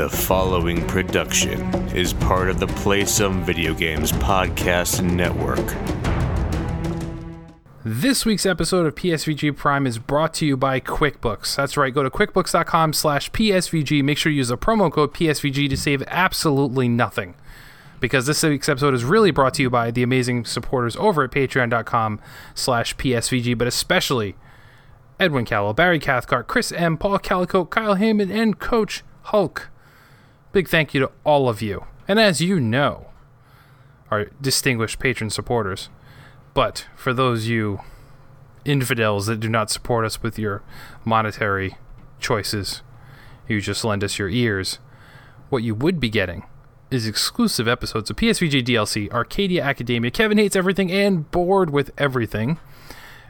The following production is part of the Play Some Video Games Podcast Network. This week's episode of PSVG Prime is brought to you by QuickBooks. That's right, go to quickbooks.com slash PSVG. Make sure you use the promo code PSVG to save absolutely nothing. Because this week's episode is really brought to you by the amazing supporters over at patreon.com slash PSVG, but especially Edwin Callow, Barry Cathcart, Chris M., Paul Calico, Kyle Heyman, and Coach Hulk. Big thank you to all of you. And as you know, our distinguished patron supporters. But for those you infidels that do not support us with your monetary choices, you just lend us your ears. What you would be getting is exclusive episodes of PSVG DLC, Arcadia Academia, Kevin Hates Everything, and Bored with Everything,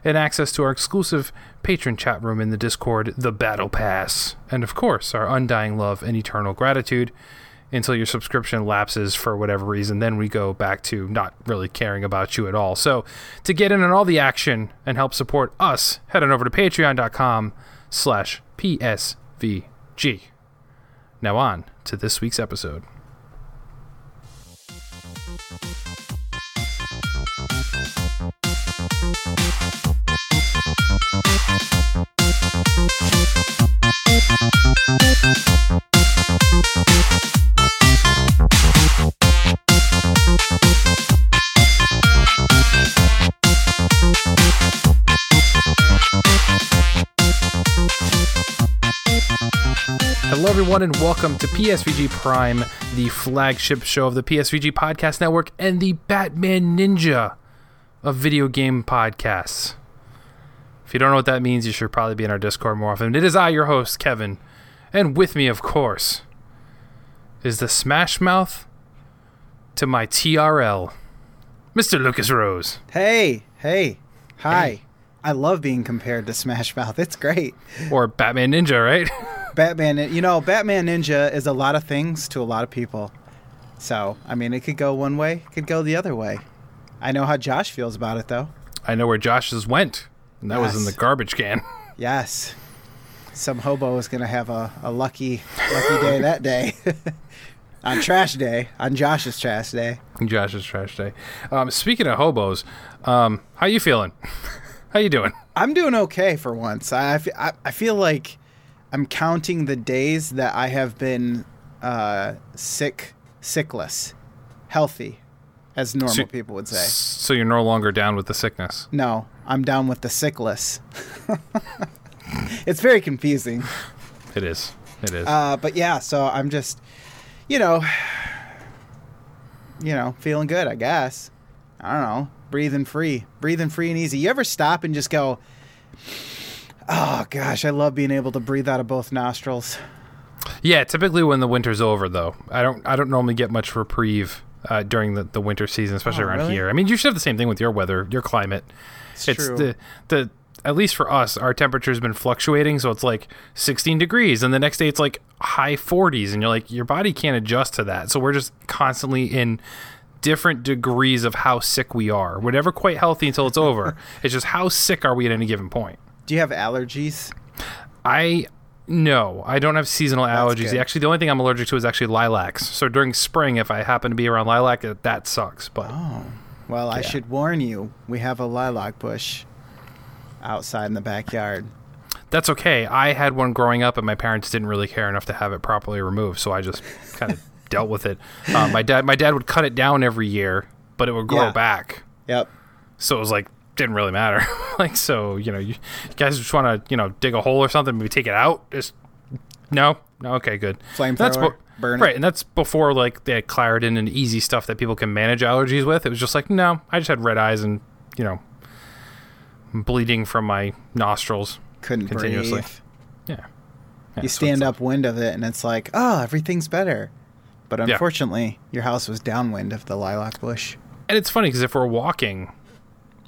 and access to our exclusive patron chat room in the Discord, The Battle Pass, and of course, our undying love and eternal gratitude until your subscription lapses for whatever reason. Then we go back to not really caring about you at all. So to get in on all the action and help support us, head on over to patreon.com slash PSVG. Now on to this week's episode. Everyone, and welcome to PSVG Prime, the flagship show of the PSVG Podcast Network and the Batman Ninja of video game podcasts. If you don't know what that means, you should probably be in our Discord more often. It is I, your host, Kevin, and with me, of course, is the Smash Mouth to my TRL, Mr. Lucas Rose. Hey, hey, hi. I love being compared to Smash Mouth. It's great. Or Batman Ninja, right? Batman, you know, Batman Ninja is a lot of things to a lot of people. So, I mean, it could go one way, it could go the other way. I know how Josh feels about it, though. I know where Josh's went, and that was in the garbage can. Yes. Some hobo is going to have a, a lucky, lucky day that day. on trash day, on Josh's trash day. Josh's trash day. Um, speaking of hobos, um, how you feeling? How you doing? I'm doing okay for once. I, I I, feel like I'm counting the days that I have been uh, sick, sickless, healthy, as normal So- people would say. So you're no longer down with the sickness. No, I'm down with the sickless. it's very confusing. It is. It is. Uh, but yeah, so I'm just, you know, you know, feeling good, I guess. I don't know, breathing free, breathing free and easy. You ever stop and just go, oh gosh, I love being able to breathe out of both nostrils. yeah. Typically, when the winter's over, though, I don't. I don't normally get much reprieve uh, during the, the winter season, especially Oh, around really? here. I mean, you should have the same thing with your weather, your climate. It's, it's true. the the at least for us, our temperature's been fluctuating, so it's like 16 degrees, and the next day it's like high 40s, and you're like, your body can't adjust to that. So we're just constantly in different degrees of how sick we are. We're never quite healthy until it's over. it's just how sick are we at any given point. Do you have allergies? I no, I don't have seasonal allergies. Actually, the only thing I'm allergic to is actually lilacs. So during spring, if I happen to be around lilac, that sucks. But Oh, well, I should warn you. We have a lilac bush outside in the backyard. that's okay. I had one growing up, and my parents didn't really care enough to have it properly removed, so I just kind of dealt with it. Uh, my dad, my dad would cut it down every year, but it would grow Yeah. back. Yep. So it was like didn't really matter. like so, you know, you, you guys just want to you know dig a hole or something, maybe take it out. Just no, no. Okay, good. That's Flamethrower, burn right, and that's before like they had Claritin and easy stuff that people can manage allergies with. It was just like no, I just had red eyes and you know bleeding from my nostrils. Couldn't Continuously. breathe. Yeah. Yeah, You stand up wind of it, and it's like, oh, everything's better. But Yeah. unfortunately, your house was downwind of the lilac bush. And it's funny because if we're walking,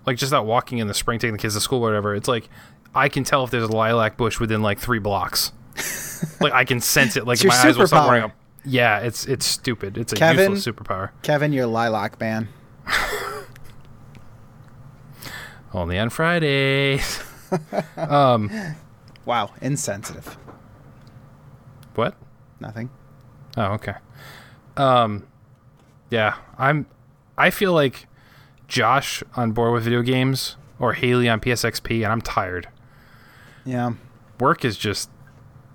like just out walking in the spring, taking the kids to school, or whatever, it's like I can tell if there's a lilac bush within like three blocks. like I can sense it. Like your my eyes will start running up. Yeah, it's it's stupid. It's a Kevin? useless superpower. Kevin, you're a lilac man. Only on Fridays. um, Wow, insensitive. what? Nothing. Oh, okay. Um, yeah, I'm. I feel like Josh on board with video games or Haley on PSXP, and I'm tired. Yeah. Work is just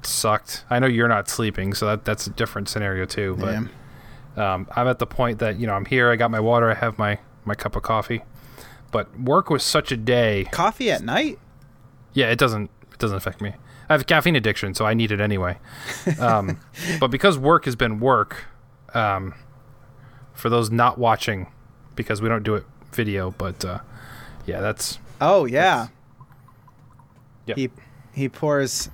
sucked. I know you're not sleeping, so that that's a different scenario too. But yeah. um, I'm at the point that you know I'm here. I got my water. I have my my cup of coffee. But work was such a day. Coffee at night? Yeah, it doesn't it doesn't affect me. I have a caffeine addiction, so I need it anyway. Um, but because work has been work, um, for those not watching, because we don't do it video, but uh, yeah, that's Oh yeah. Yep. He he pours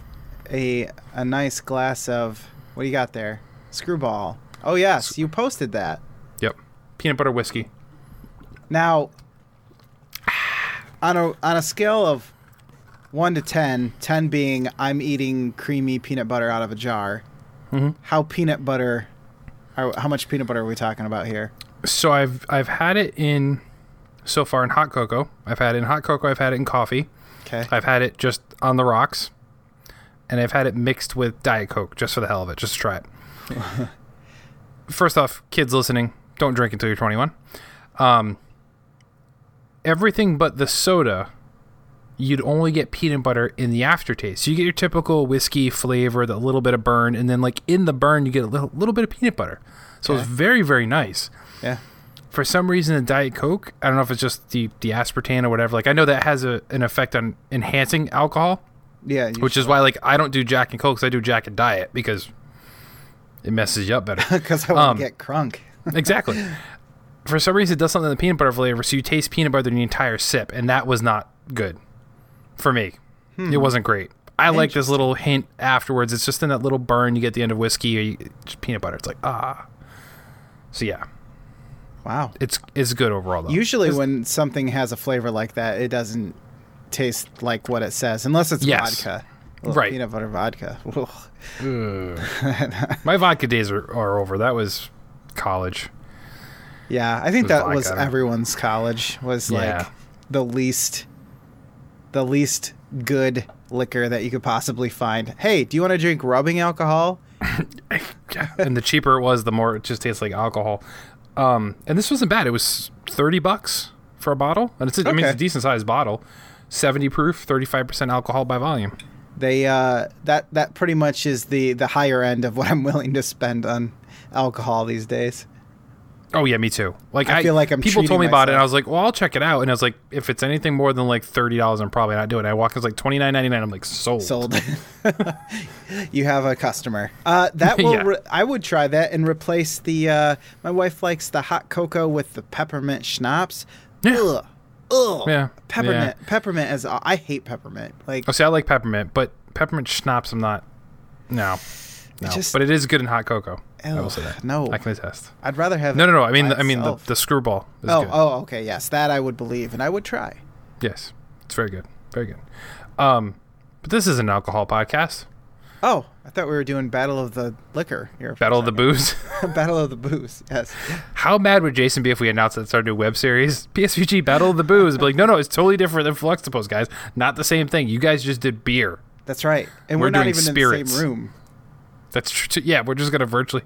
a a nice glass of what do you got there? Screwball. Oh yes, you posted that. yep, peanut butter whiskey. Now on a on a scale of 1 to 10, 10 being I'm eating creamy peanut butter out of a jar. Mhm. How peanut butter are, how much peanut butter are we talking about here? So I've I've had it in so far in hot cocoa. I've had it in hot cocoa. I've had it in coffee. Okay. I've had it just on the rocks, and I've had it mixed with Diet Coke just for the hell of it, just to try it. First off, kids listening, don't drink until you're 21. Um, everything but the soda, you'd only get peanut butter in the aftertaste. So you get your typical whiskey flavor, the little bit of burn, and then like in the burn, you get a little, little bit of peanut butter. So it's very, very nice Yeah. for some reason the diet coke i don't know if it's just the the aspartame or whatever like i know that has a, an effect on enhancing alcohol Yeah, which is why like i don't do jack and coke 'cause i do jack and diet because it messes you up better because I want um, to get crunk. exactly for some reason it does something in the peanut butter flavor so you taste peanut butter in the entire sip and that was not good for me Hmm. it wasn't great i like this little hint afterwards it's just in that little burn you get at the end of whiskey or you, just peanut butter it's like ah so yeah Wow. it's it's good overall though Usually, It's- when something has a flavor like that, it doesn't taste like what it says, unless it's Yes. vodka. Ugh, Right. Peanut butter vodka. My vodka days are, are over. That was college. Yeah, I think With that was everyone's college was like the least, the least good liquor that you could possibly find. Hey, do you want to drink rubbing alcohol? and the cheaper it was, the more it just tastes like alcohol. Um, and this wasn't bad. It was thirty bucks for a bottle, and it's a, I mean it's a decent sized bottle, seventy proof, thirty five percent alcohol by volume. They uh, that that pretty much is the the higher end of what I'm willing to spend on alcohol these days. Oh yeah, me too. Like I feel like I'm people told me about it, and I was like, well, I'll check it out. And I was like, if it's anything more than like thirty dollars, I'm probably not doing it. I walk, it's like twenty nine ninety nine. I'm like, sold. Sold. you have a customer. Uh, that will. Yeah. Re- I would try that and replace the. Uh, my wife likes the hot cocoa with the peppermint schnapps. Yeah. Ugh. Ugh. Yeah. Peppermint. Peppermint is. I hate peppermint. Like Oh, see, I like peppermint, but peppermint schnapps, I'm not. No, no. just- but it is good in hot cocoa. I will say that. no. I can attest. I'd rather have. No, no, no. I mean, I mean the, the screwball is oh, good. oh, okay. Yes, that I would believe, and I would try. Yes, it's very good, very good. Um, but this is an alcohol podcast. Oh, I thought we were doing Battle of the Liquor here. Battle of the. Booze. Battle of the Booze. Yes. How mad would Jason be if we announced that it's our new web series, PSVG Battle of the Booze? Be like, no, no, it's totally different than Fluxtapose, guys. Not the same thing. You guys just did beer. That's right. And We're we're, not doing even in the same room. That's true. Too. Yeah, we're just gonna virtually.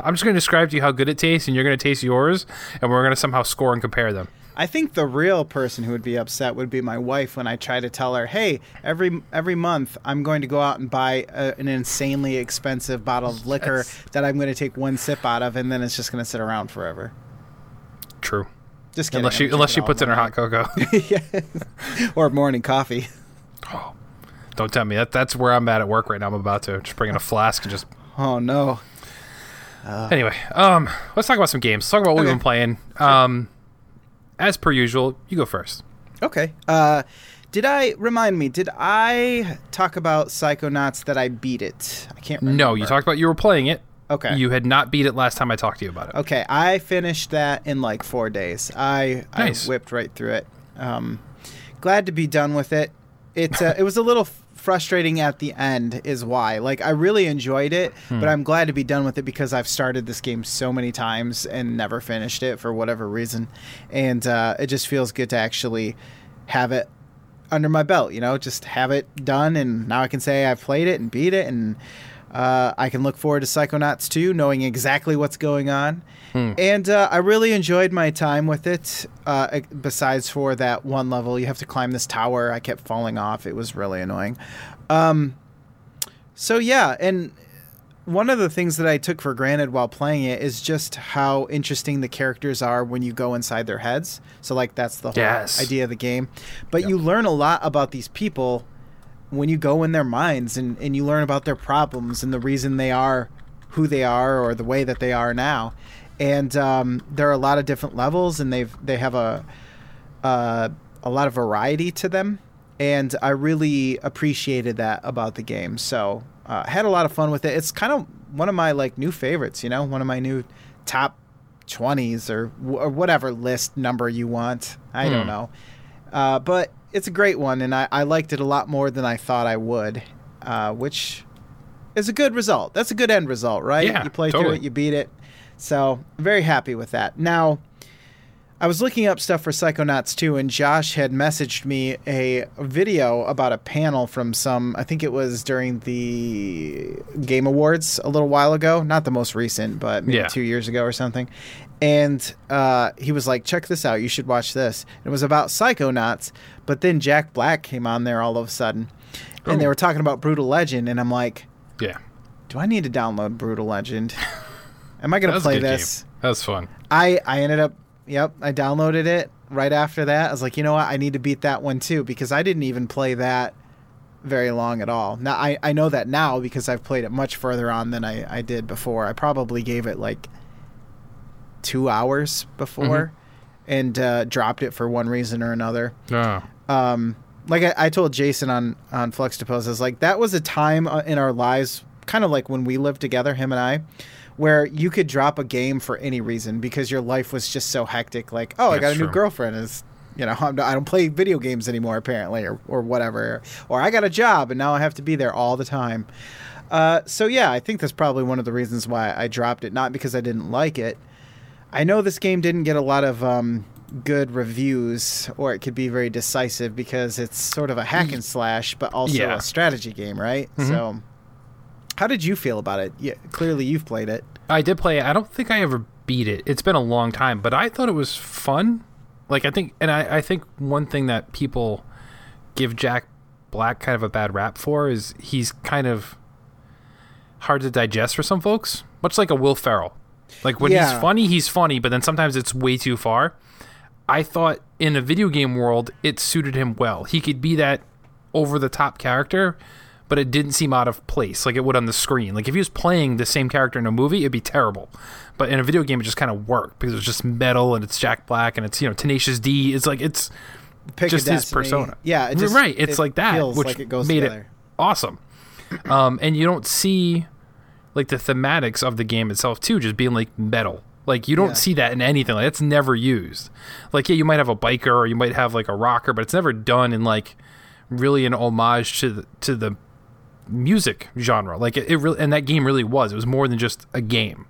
I'm just gonna describe to you how good it tastes, and you're gonna taste yours, and we're gonna somehow score and compare them. I think the real person who would be upset would be my wife when I try to tell her, "Hey, every every month I'm going to go out and buy a, an insanely expensive bottle of liquor Yes. that I'm going to take one sip out of, and then it's just going to sit around forever." True. Just kidding. Unless she unless she puts in her hot cocoa. yeah. or morning coffee. Oh. Don't tell me that. That's where I'm at at work right now. I'm about to just bring in a flask and just. Oh no. Anyway, um, let's talk about some games. Let's talk about what we've been playing. Um, as per usual, you go first. Okay. Uh, did I remind me? Did I talk about Psychonauts that I beat it? I can't. remember. No, you talked about you were playing it. Okay. You had not beat it last time I talked to you about it. Okay, I finished that in like four days. I Nice. I whipped right through it. Um, glad to be done with it. It uh, it was a little frustrating at the end, is why. Like I really enjoyed it, but I'm glad to be done with it because I've started this game so many times and never finished it for whatever reason, and uh, it just feels good to actually have it under my belt. You know, just have it done, and now I can say I've played it and beat it and. Uh, I can look forward to Psychonauts 2, knowing exactly what's going on. Hmm. And uh, I really enjoyed my time with it. Uh, besides for that one level, you have to climb this tower. I kept falling off. It was really annoying. Um, so yeah, and one of the things that I took for granted while playing it is just how interesting the characters are when you go inside their heads. So like that's the whole Yes. idea of the game. But you learn a lot about these people when you go in their minds and, and you learn about their problems and the reason they are who they are or the way that they are now. And um, there are a lot of different levels and they've they have a uh, a lot of variety to them. And I really appreciated that about the game. So uh, I had a lot of fun with it. It's kind of one of my like new favorites, you know, one of my new top 20s or, or whatever list number you want. I don't Hmm. know. Uh, but it's a great one, and I, I liked it a lot more than I thought I would, uh, which is a good result. That's a good end result, right? Yeah, you play through it, you beat it. So, very happy with that. Now, I was looking up stuff for Psychonauts 2, and Josh had messaged me a video about a panel from some, I think it was during the Game Awards a little while ago. Not the most recent, but maybe Yeah. two years ago or something. And uh, he was like, check this out. You should watch this. It was about Psychonauts, but then Jack Black came on there all of a sudden. And they Oh. were talking about Brutal Legend, and I'm like, Yeah. do I need to download Brutal Legend? Am I going to play this? game. That was fun. I I ended up yep, I downloaded it right after that. I was like, you know what, I need to beat that one too because I didn't even play that very long at all. Now I, I know that now because I've played it much further on than I, I did before. I probably gave it like two hours before and uh, dropped it for one reason or another Oh. um, like I, I told Jason on on Fluxtapose, I was like, that was a time uh, in our lives, kind of like when we lived together, him and I, where you could drop a game for any reason because your life was just so hectic. Like, oh, I got That's a new true. girlfriend. Is you know, I'm, I don't play video games anymore apparently, or or whatever. Or I got a job and now I have to be there all the time. Uh, so yeah, I think that's probably one of the reasons why I dropped it. Not because I didn't like it. I know this game didn't get a lot of um, good reviews, or it could be very decisive because it's sort of a hack and slash, but also Yeah. a strategy game, right? Mhm. So, how did you feel about it? Yeah, clearly you've played it. I did play it. I don't think I ever beat it. It's been a long time, but I thought it was fun. Like I think, and I, I think one thing that people give Jack Black kind of a bad rap for is he's kind of hard to digest for some folks, much like a Will Ferrell. Like when Yeah. he's funny, he's funny, but then sometimes it's way too far. I thought in a video game world, it suited him well. He could be that over the top character, but it didn't seem out of place like it would on the screen. Like if he was playing the same character in a movie, it'd be terrible. But in a video game, it just kind of worked because it's just metal and it's Jack Black and it's you know Tenacious D. It's like it's Pick just his persona. Yeah, it just, right. It's it like that, feels which like it goes made together. it awesome. Um, and you don't see like the thematics of the game itself too, just being like metal. Like you don't Yeah. see that in anything. Like it's never used. Like yeah, you might have a biker or you might have like a rocker, but it's never done in like really an homage to the, to the music genre. Like it, it really, and that game really was. It was more than just a game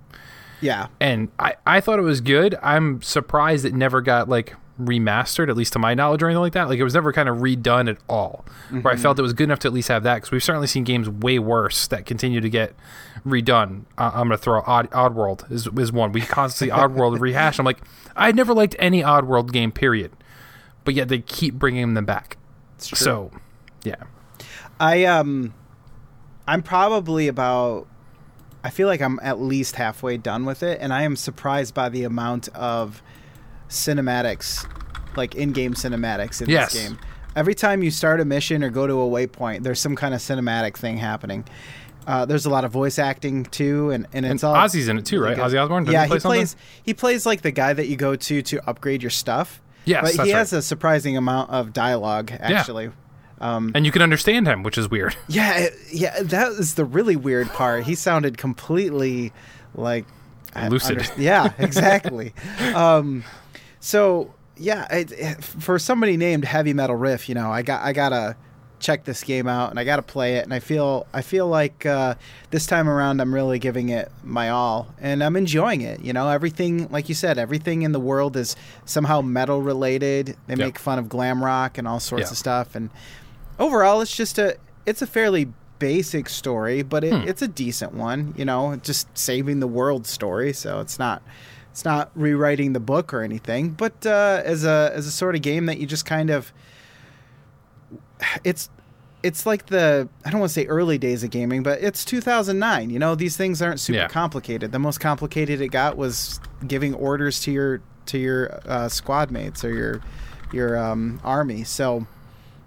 Yeah, and I, I thought it was good. I'm surprised it never got like remastered, at least to my knowledge, or anything like that. Like it was never kind of redone at all. Where I felt it was good enough to at least have that because we've certainly seen games way worse that continue to get redone. Uh, I'm gonna throw Odd Oddworld is is one. We constantly Oddworld rehash. I'm like, I never liked any Oddworld game, period. But yet they keep bringing them back. it's true. So, yeah, I um, I'm probably about. I feel like I'm at least halfway done with it, and I am surprised by the amount of cinematics, like in-game cinematics in Yes. this game. Every time you start a mission or go to a waypoint, there's some kind of cinematic thing happening. Uh, there's a lot of voice acting too, and, and and it's all Ozzy's in it too, right? Ozzy Osbourne. Doesn't yeah, he, play he something? plays. He plays like the guy that you go to to upgrade your stuff. Yes, but he right. has a surprising amount of dialogue actually. Um, and you can understand him, which is weird. yeah, yeah, that is the really weird part. He sounded completely like Lucid. under- yeah, exactly. um, so yeah, it, it- for somebody named Heavy Metal Riff, you know, I got I gotta check this game out and I gotta play it, and I feel I feel like uh, this time around I'm really giving it my all, and I'm enjoying it. You know, everything like you said, everything in the world is somehow metal related. They Yep. make fun of glam rock and all sorts Yeah. of stuff, and overall, it's just a it's a fairly basic story, but it, Hmm. it's a decent one. You know, just saving the world story. So it's not it's not rewriting the book or anything. But uh, as a as a sort of game that you just kind of it's it's like the I don't want to say early days of gaming, but it's 2009. You know, these things aren't super Yeah. complicated. The most complicated it got was giving orders to your to your uh, squad mates or your your um, army. So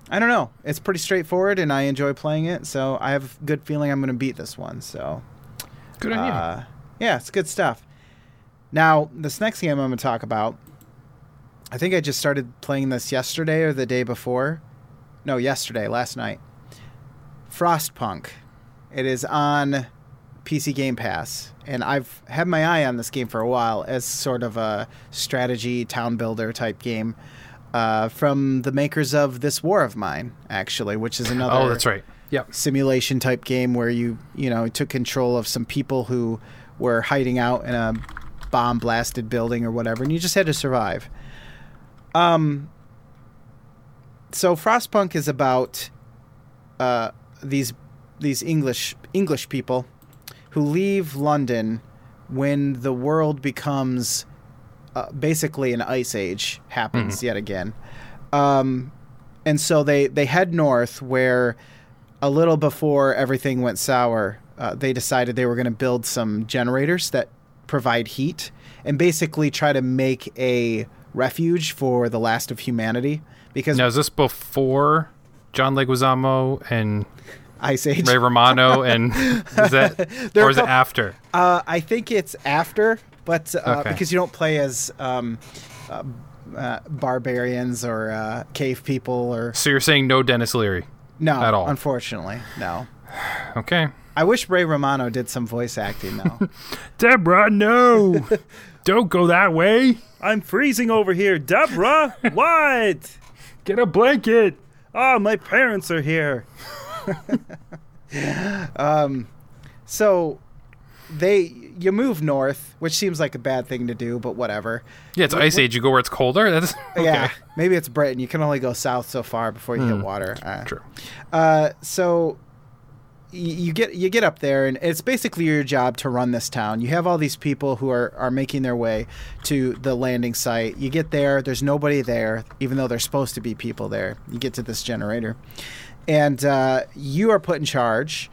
I don't know. It's pretty straightforward, and I enjoy playing it. So I have a good feeling I'm going to beat this one. So Good idea. uh, yeah, it's good stuff. Now, this next game I'm going to talk about, I think I just started playing this yesterday or the day before. No, yesterday, last night. Frostpunk. It is on PC Game Pass, and I've had my eye on this game for a while as sort of a strategy town builder type game. Uh, from the makers of This War of Mine, actually, which is another oh, that's right. Yep. simulation type game where you you know took control of some people who were hiding out in a bomb blasted building or whatever and you just had to survive um so frostpunk is about uh these these english english people who leave london when the world becomes uh, basically an ice age happens yet again um and so they they head north where a little before everything went sour, uh, they decided they were going to build some generators that provide heat and basically try to make a refuge for the last of humanity because Now, is this before John Leguizamo and Ice Age. Ray Romano and is that or is it after? Uh, I think it's after, but uh, Okay. because you don't play as um, uh, uh, barbarians or uh, cave people or So you're saying no Denis Leary? no, At all. unfortunately, no. Okay. I wish Ray Romano did some voice acting though. Deborah, no, don't go that way. I'm freezing over here, Deborah. what? Get a blanket. Oh, my parents are here. um, so they you move north, which seems like a bad thing to do, but whatever. Yeah, it's Ice Age. You go where it's colder. That's okay. Yeah, maybe it's Britain. You can only go south so far before you hit water. Uh, True. Uh, so you get you get up there, and it's basically your job to run this town. You have all these people who are are making their way to the landing site. You get there, there's nobody there, even though there's supposed to be people there. You get to this generator, and uh, you are put in charge.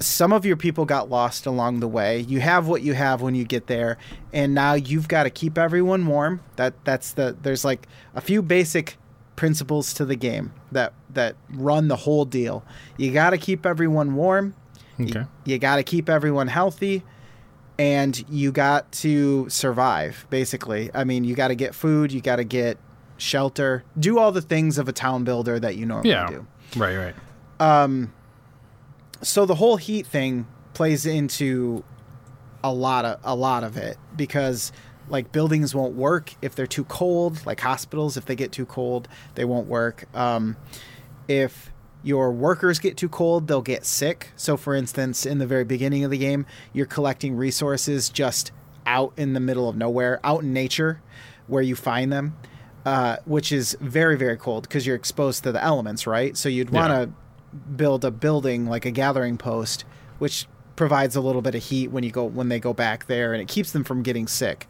Some of your people got lost along the way. You have what you have when you get there, and now you've got to keep everyone warm. That that's the there's like a few basic principles to the game that that run the whole deal. You got to keep everyone warm. Okay. You got to keep everyone healthy and you got to survive basically. I mean, you got to get food, you got to get shelter, do all the things of a town builder that you normally Yeah. do. Right. Right. Um, so the whole heat thing plays into a lot of a lot of it because like buildings won't work if they're too cold. Like hospitals if they get too cold they won't work. Um, if your workers get too cold they'll get sick. So for instance in the very beginning of the game you're collecting resources just out in the middle of nowhere out in nature where you find them uh, which is very very cold because you're exposed to the elements right? So you'd want Yeah. Build a building like a gathering post, which provides a little bit of heat when you go when they go back there, and it keeps them from getting sick.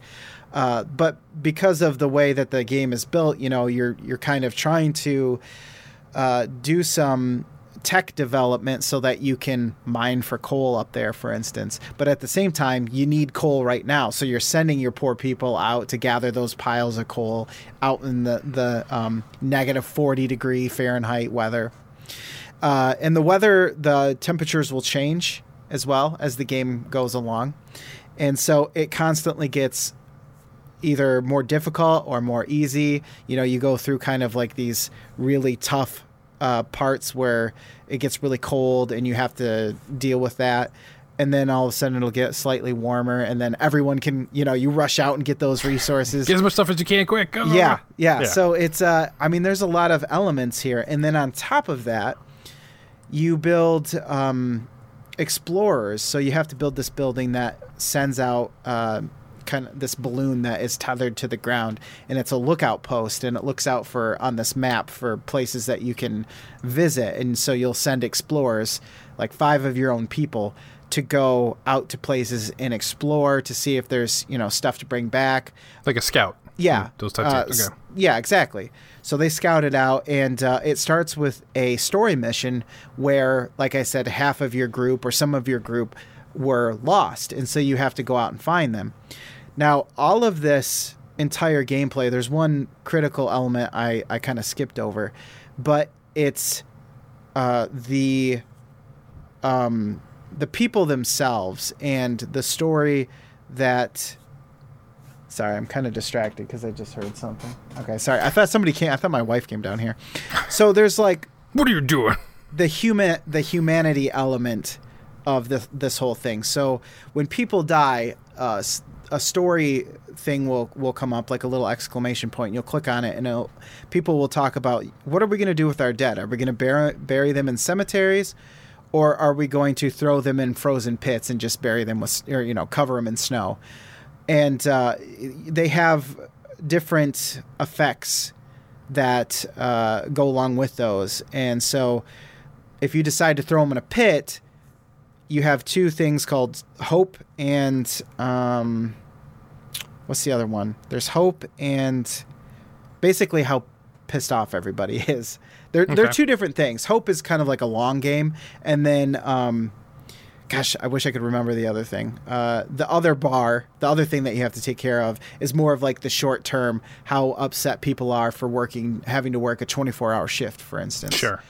Uh, but because of the way that the game is built, you know, you're you're kind of trying to uh, do some tech development so that you can mine for coal up there, for instance. But at the same time, you need coal right now, so you're sending your poor people out to gather those piles of coal out in the the um, negative forty degree Fahrenheit weather. Uh, and the weather, the temperatures will change as well as the game goes along. And so it constantly gets either more difficult or more easy. You know, you go through kind of like these really tough uh, parts where it gets really cold and you have to deal with that. And then all of a sudden it'll get slightly warmer, and then everyone can, you know, you rush out and get those resources. Get as much stuff as you can quick. Yeah, yeah, Yeah. So it's uh I mean there's a lot of elements here and then on top of that you build um explorers. So you have to build this building that sends out uh kind of this balloon that is tethered to the ground, and it's a lookout post, and it looks out for on this map for places that you can visit, and so you'll send explorers, like five of your own people, to go out to places and explore to see if there's you know stuff to bring back. Like a scout. Yeah, Those types uh, of okay. Yeah, exactly. So they scout it out, and uh, it starts with a story mission where, like I said, half of your group or some of your group were lost, and so you have to go out and find them. Now, all of this entire gameplay, there's one critical element I, I kind of skipped over, but it's uh, the um, the people themselves and the story that Sorry, I'm kind of distracted because I just heard something. Okay, sorry. I thought somebody came. I thought my wife came down here. So there's like What are you doing? the human, the humanity element of the, this whole thing. So when people die, uh, a story thing will will come up, like a little exclamation point. You'll click on it, and it'll, people will talk about what are we going to do with our dead? Are we going to bury bury them in cemeteries? Or are we going to throw them in frozen pits and just bury them with, or you know, cover them in snow? And uh, they have different effects that uh, go along with those. And so, if you decide to throw them in a pit, you have two things called hope and um, what's the other one? There's hope and basically how pissed off everybody is. They're they're two different things. Hope is kind of like a long game, and then um, gosh, I wish I could remember the other thing. Uh, the other bar, the other thing that you have to take care of is more of like the short term, how upset people are for working, having to work a 24 hour shift, for instance. Sure.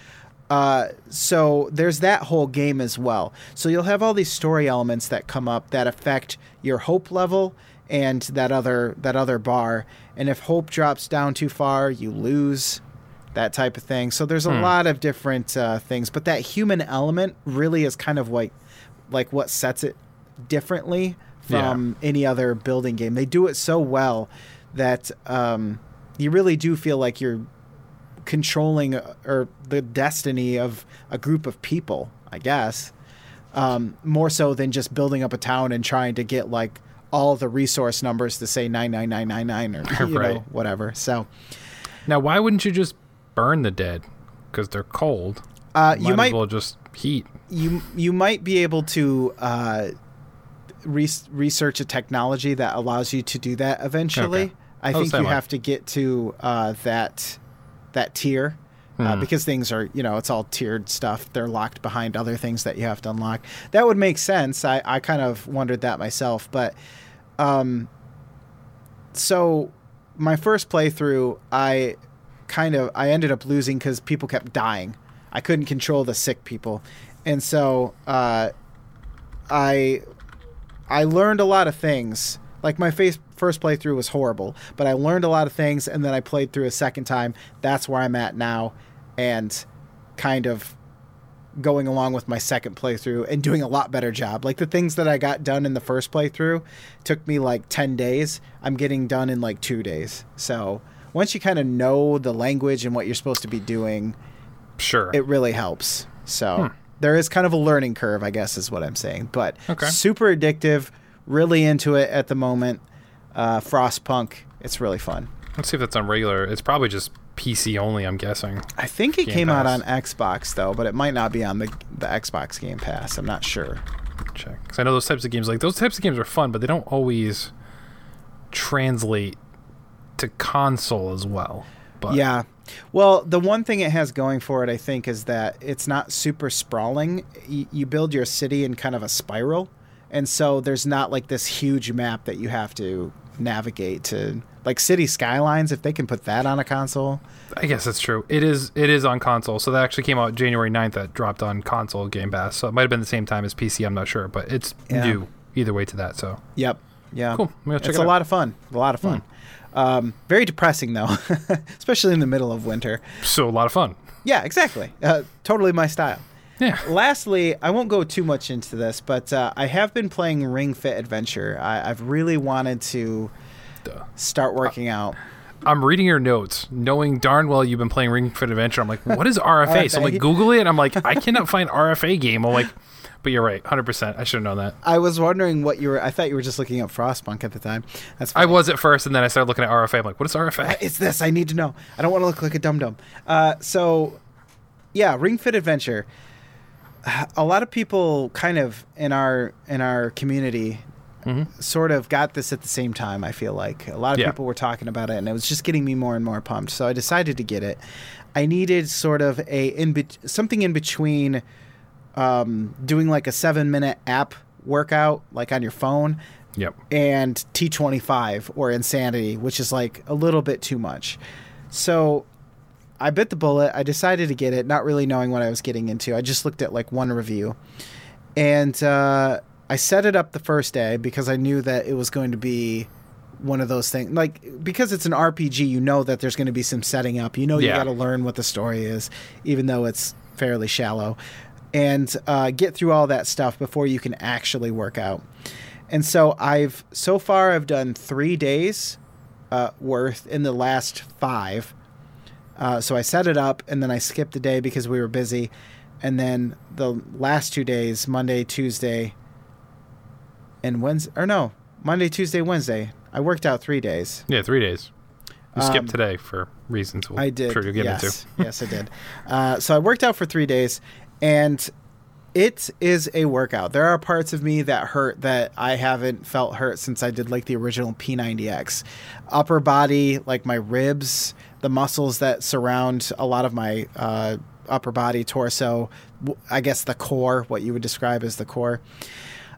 Uh, so there's that whole game as well. So you'll have all these story elements that come up that affect your hope level and that other that other bar. And if hope drops down too far, you lose that type of thing. So there's a lot of different uh, things, but that human element really is kind of like like what sets it differently from any other building game. They do it so well that um, you really do feel like you're controlling uh, or the destiny of a group of people, I guess. Um, more so than just building up a town and trying to get like all the resource numbers to say nine nine nine nine nine or you know whatever. So Now, why wouldn't you just burn the dead? Because they're cold. Uh, Might you might as well just heat. you you might be able to uh, re- research a technology that allows you to do that eventually. Okay. I think you might. have to get to uh, that that tier uh, Hmm. because things are you know it's all tiered stuff. They're locked behind other things that you have to unlock. That would make sense. I I kind of wondered that myself, but um, so my first playthrough, I kind of I ended up losing because people kept dying. I couldn't control the sick people, and so uh, I I learned a lot of things. Like my face, first playthrough was horrible, but I learned a lot of things, and then I played through a second time. That's where I'm at now, and kind of going along with my second playthrough and doing a lot better job. Like the things that I got done in the first playthrough took me like 10 days. I'm getting done in like 2 days. So, once you kind of know the language and what you're supposed to be doing, Sure. it really helps. So, there is kind of a learning curve, I guess is what I'm saying. But Okay. super addictive, really into it at the moment. Uh, Frostpunk, it's really fun. Let's see if that's on regular. It's probably just PC only, I'm guessing. I think it Game came out on Xbox though, but it might not be on the the Xbox Game Pass. I'm not sure. Check. Because I know those types of games, like, those types of games are fun, but they don't always translate to console as well. But Yeah. Well, the one thing it has going for it, I think, is that it's not super sprawling. Y- you build your city in kind of a spiral, and so there's not like this huge map that you have to navigate to. Like City Skylines, if they can put that on a console, I guess that's true. It is it is on console. So that actually came out January 9th that dropped on console Game Pass. So it might have been the same time as PC, I'm not sure, but it's Yeah. due either way to that. So Yep. Yeah. Cool. Check it's it a out. lot of fun. A lot of fun. Hmm. Um, very depressing though, especially in the middle of winter. so a lot of fun. Yeah, exactly. Uh, totally my style. Yeah. Lastly, I won't go too much into this, but uh, I have been playing Ring Fit Adventure. I, I've really wanted to Duh. start working out. I'm reading your notes, knowing darn well you've been playing Ring Fit Adventure. I'm like, what is RFA? So I'm like, RFA? Google it. And I'm like, I cannot find RFA game. I'm like, But you're right, 100%. I should have known that. I was wondering what you were. I thought you were just looking up Frostpunk at the time. That's I was at first, and then I started looking at RFA. I'm like, what is RFA? it's this. I need to know. I don't want to look like a dum dum. Uh, so, yeah, Ring Fit Adventure. A lot of people, kind of in our in our community, sort of got this at the same time. I feel like a lot of Yeah. people were talking about it, and it was just getting me more and more pumped. So I decided to get it. I needed sort of a in bet something in between um, doing like a seven minute app workout, like on your phone, Yep. and T25 or Insanity, which is like a little bit too much. So I bit the bullet. I decided to get it, not really knowing what I was getting into. I just looked at like one review. And uh, I set it up the first day because I knew that it was going to be one of those things. Like, because it's an RPG, you know that there's going to be some setting up. You know, you Yeah. got to learn what the story is, even though it's fairly shallow. And uh, get through all that stuff before you can actually work out. And so I've so far I've done three days uh, worth in the last five. Uh, so I set it up and then I skipped a day because we were busy, and then the last two days, Monday, Tuesday, and Wednesday, or no, Monday, Tuesday, Wednesday, I worked out three days. Yeah, three days. You Um, skipped today for reasons we'll I did. sure yes, into. yes, I did. Uh, so I worked out for three days, and it is a workout. There are parts of me that hurt that I haven't felt hurt since I did like the original P90X. Upper body, like my ribs, the muscles that surround a lot of my uh, upper body, torso, I guess the core, what you would describe as the core.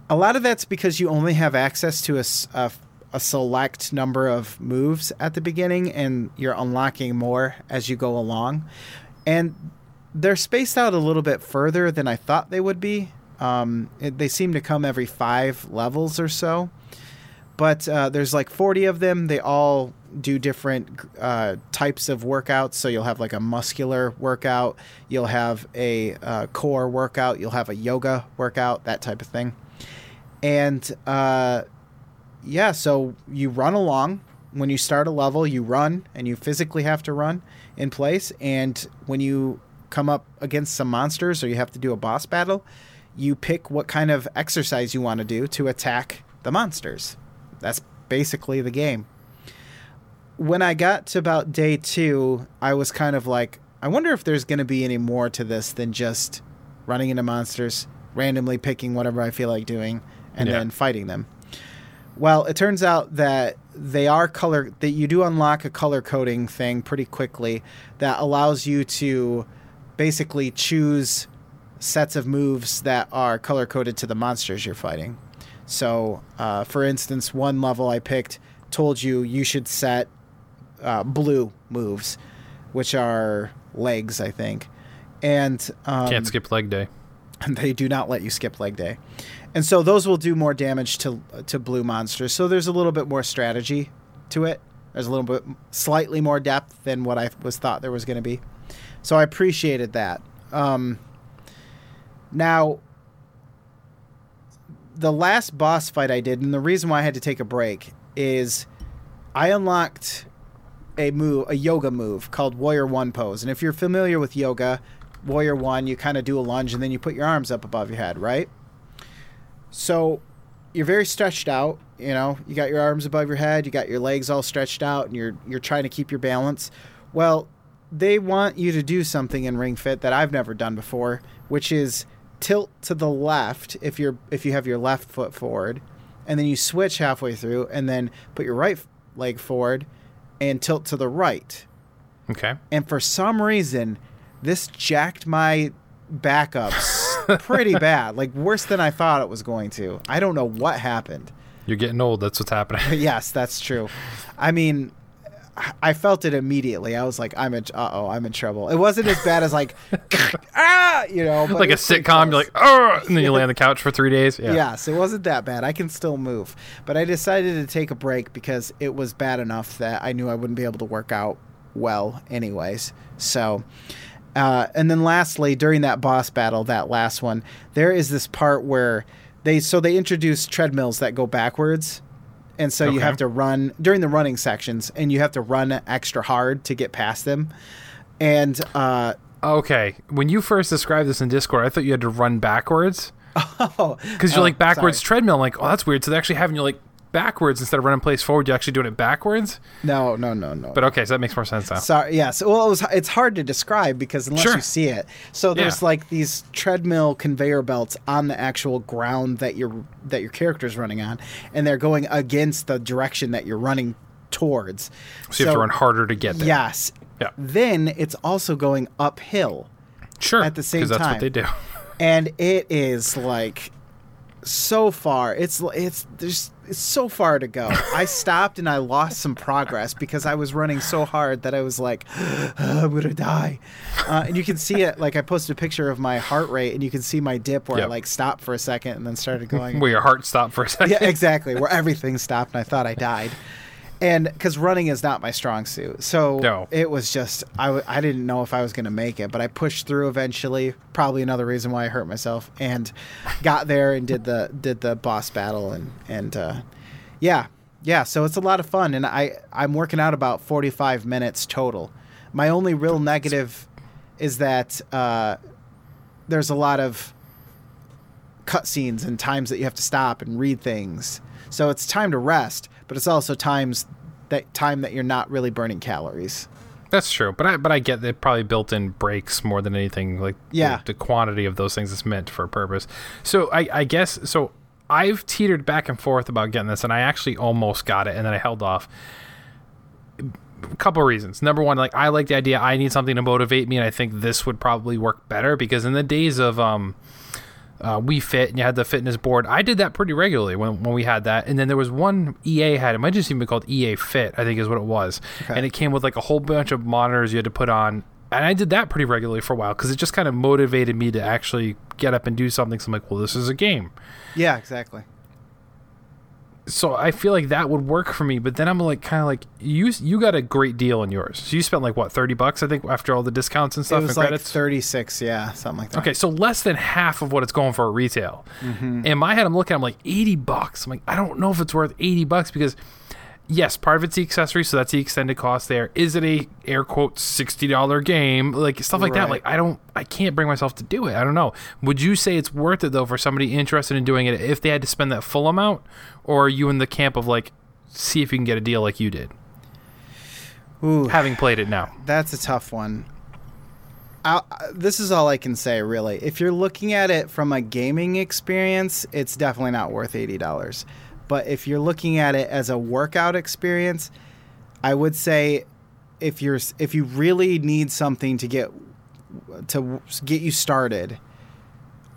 A lot of that's because you only have access to a select number of moves at the beginning, and you're unlocking more as you go along. And they're spaced out a little bit further than I thought they would be. Um, it, they seem to come every five levels or so. But uh, there's like 40 of them. They all do different uh, types of workouts. So you'll have like a muscular workout, you'll have a uh, core workout, you'll have a yoga workout, that type of thing. And uh, yeah, so you run along. When you start a level, you run and you physically have to run in place. And when you come up against some monsters or you have to do a boss battle, you pick what kind of exercise you want to do to attack the monsters. That's basically the game. When I got to about day two, I was kind of like, I wonder if there's going to be any more to this than just running into monsters, randomly picking whatever I feel like doing, and Yeah. then fighting them. Well, it turns out that they are color that you do unlock a color coding thing pretty quickly that allows you to basically choose sets of moves that are color coded to the monsters you're fighting. So, uh, for instance, one level I picked told you you should set uh, blue moves, which are legs, I think, and um, Can't skip leg day. they do not let you skip leg day. And so those will do more damage to to blue monsters. So there's a little bit more strategy to it. There's a little bit slightly more depth than what I was thought there was going to be. So I appreciated that. Um, now, the last boss fight I did, and the reason why I had to take a break is I unlocked a move, a yoga move called Warrior One pose. And if you're familiar with yoga, Warrior One, you kind of do a lunge and then you put your arms up above your head, right? So you're very stretched out. You know, you got your arms above your head, you got your legs all stretched out, and you're you're trying to keep your balance. Well, they want you to do something in Ring Fit that I've never done before, which is tilt to the left if you're if you have your left foot forward, and then you switch halfway through, and then put your right leg forward, and tilt to the right. Okay. And for some reason, this jacked my backups pretty bad, like worse than I thought it was going to. I don't know what happened. You're getting old. That's what's happening. yes, that's true. I mean, I felt it immediately. I was like, I'm in, uh oh, I'm in trouble. It wasn't as bad as like, ah, you know, like a sitcom, you're like, oh, and then you lay on the couch for three days. Yeah. Yes, it wasn't that bad. I can still move. But I decided to take a break because it was bad enough that I knew I wouldn't be able to work out well, anyways. So, uh, and then lastly, during that boss battle, that last one, there is this part where they so they introduce treadmills that go backwards. And so you have to run during the running sections, and you have to run extra hard to get past them. And uh, Okay. When you first described this in Discord, I thought you had to run backwards. Oh, because you're oh, like backwards sorry. treadmill. I'm like, oh, that's weird. So they're actually having you like backwards instead of running place forward. You're actually doing it backwards. No, no, no, no. But okay, so that makes more sense now. Sorry. Yes. Well, it was, it's hard to describe because unless Sure. you see it. So there's Yeah. like these treadmill conveyor belts on the actual ground that your that your character's running on, and they're going against the direction that you're running towards. so you have to run harder to get there. Yes. Yeah. Then it's also going uphill, Sure. at the same 'cause that's time. what they do. and it is like so far. It's it's there's so far to go. I stopped and I lost some progress because I was running so hard that I was like, I'm gonna die. Uh, and you can see it. Like I posted a picture of my heart rate, and you can see my dip where I like stopped for a second and then started going. Where your heart stopped for a second. yeah, exactly. Where everything stopped and I thought I died. And because running is not my strong suit, so No. it was just I, w- I didn't know if I was going to make it, but I pushed through eventually. Probably another reason why I hurt myself, and got there and did the did the boss battle and and uh, yeah yeah. So it's a lot of fun, and I I'm working out about 45 minutes total. My only real negative is that uh, there's a lot of cutscenes and times that you have to stop and read things. So it's time to rest, but it's also times that time that you're not really burning calories. That's true, but I but I get that probably built in breaks more than anything. Like Yeah. the, the quantity of those things is meant for a purpose. So I, I guess so. I've teetered back and forth about getting this, and I actually almost got it, and then I held off. A couple reasons. Number one, like I like the idea. I need something to motivate me, and I think this would probably work better because in the days of um, uh, Wii Fit and you had the fitness board. I did that pretty regularly when, when we had that. And then there was one EA had, it might just even be called EA Fit, I think is what it was. Okay. And it came with like a whole bunch of monitors you had to put on. And I did that pretty regularly for a while because it just kind of motivated me to actually get up and do something. So I'm like, well, this is a game. Yeah, exactly. So I feel like that would work for me. But then I'm like, kind of like, you you got a great deal on yours. So you spent like, what, 30 bucks, I think, after all the discounts and stuff. It was and like credits? 36, yeah, something like that. Okay, so less than half of what it's going for at retail. Mm-hmm. In my head, I'm looking, I'm like, 80 bucks. I'm like, I don't know if it's worth 80 bucks because, yes, part of it's the accessory, so that's the extended cost there. Is it a air quote $60 game? Like stuff like that. Like, I don't, I can't bring myself to do it. I don't know. Would you say it's worth it though for somebody interested in doing it if they had to spend that full amount? Or are you in the camp of like, see if you can get a deal like you did, Ooh, having played it now? that's a tough one. I, I- this is all I can say, really. If you're looking at it from a gaming experience, it's definitely not worth $80. But if you're looking at it as a workout experience, I would say if you're if you really need something to get to get you started,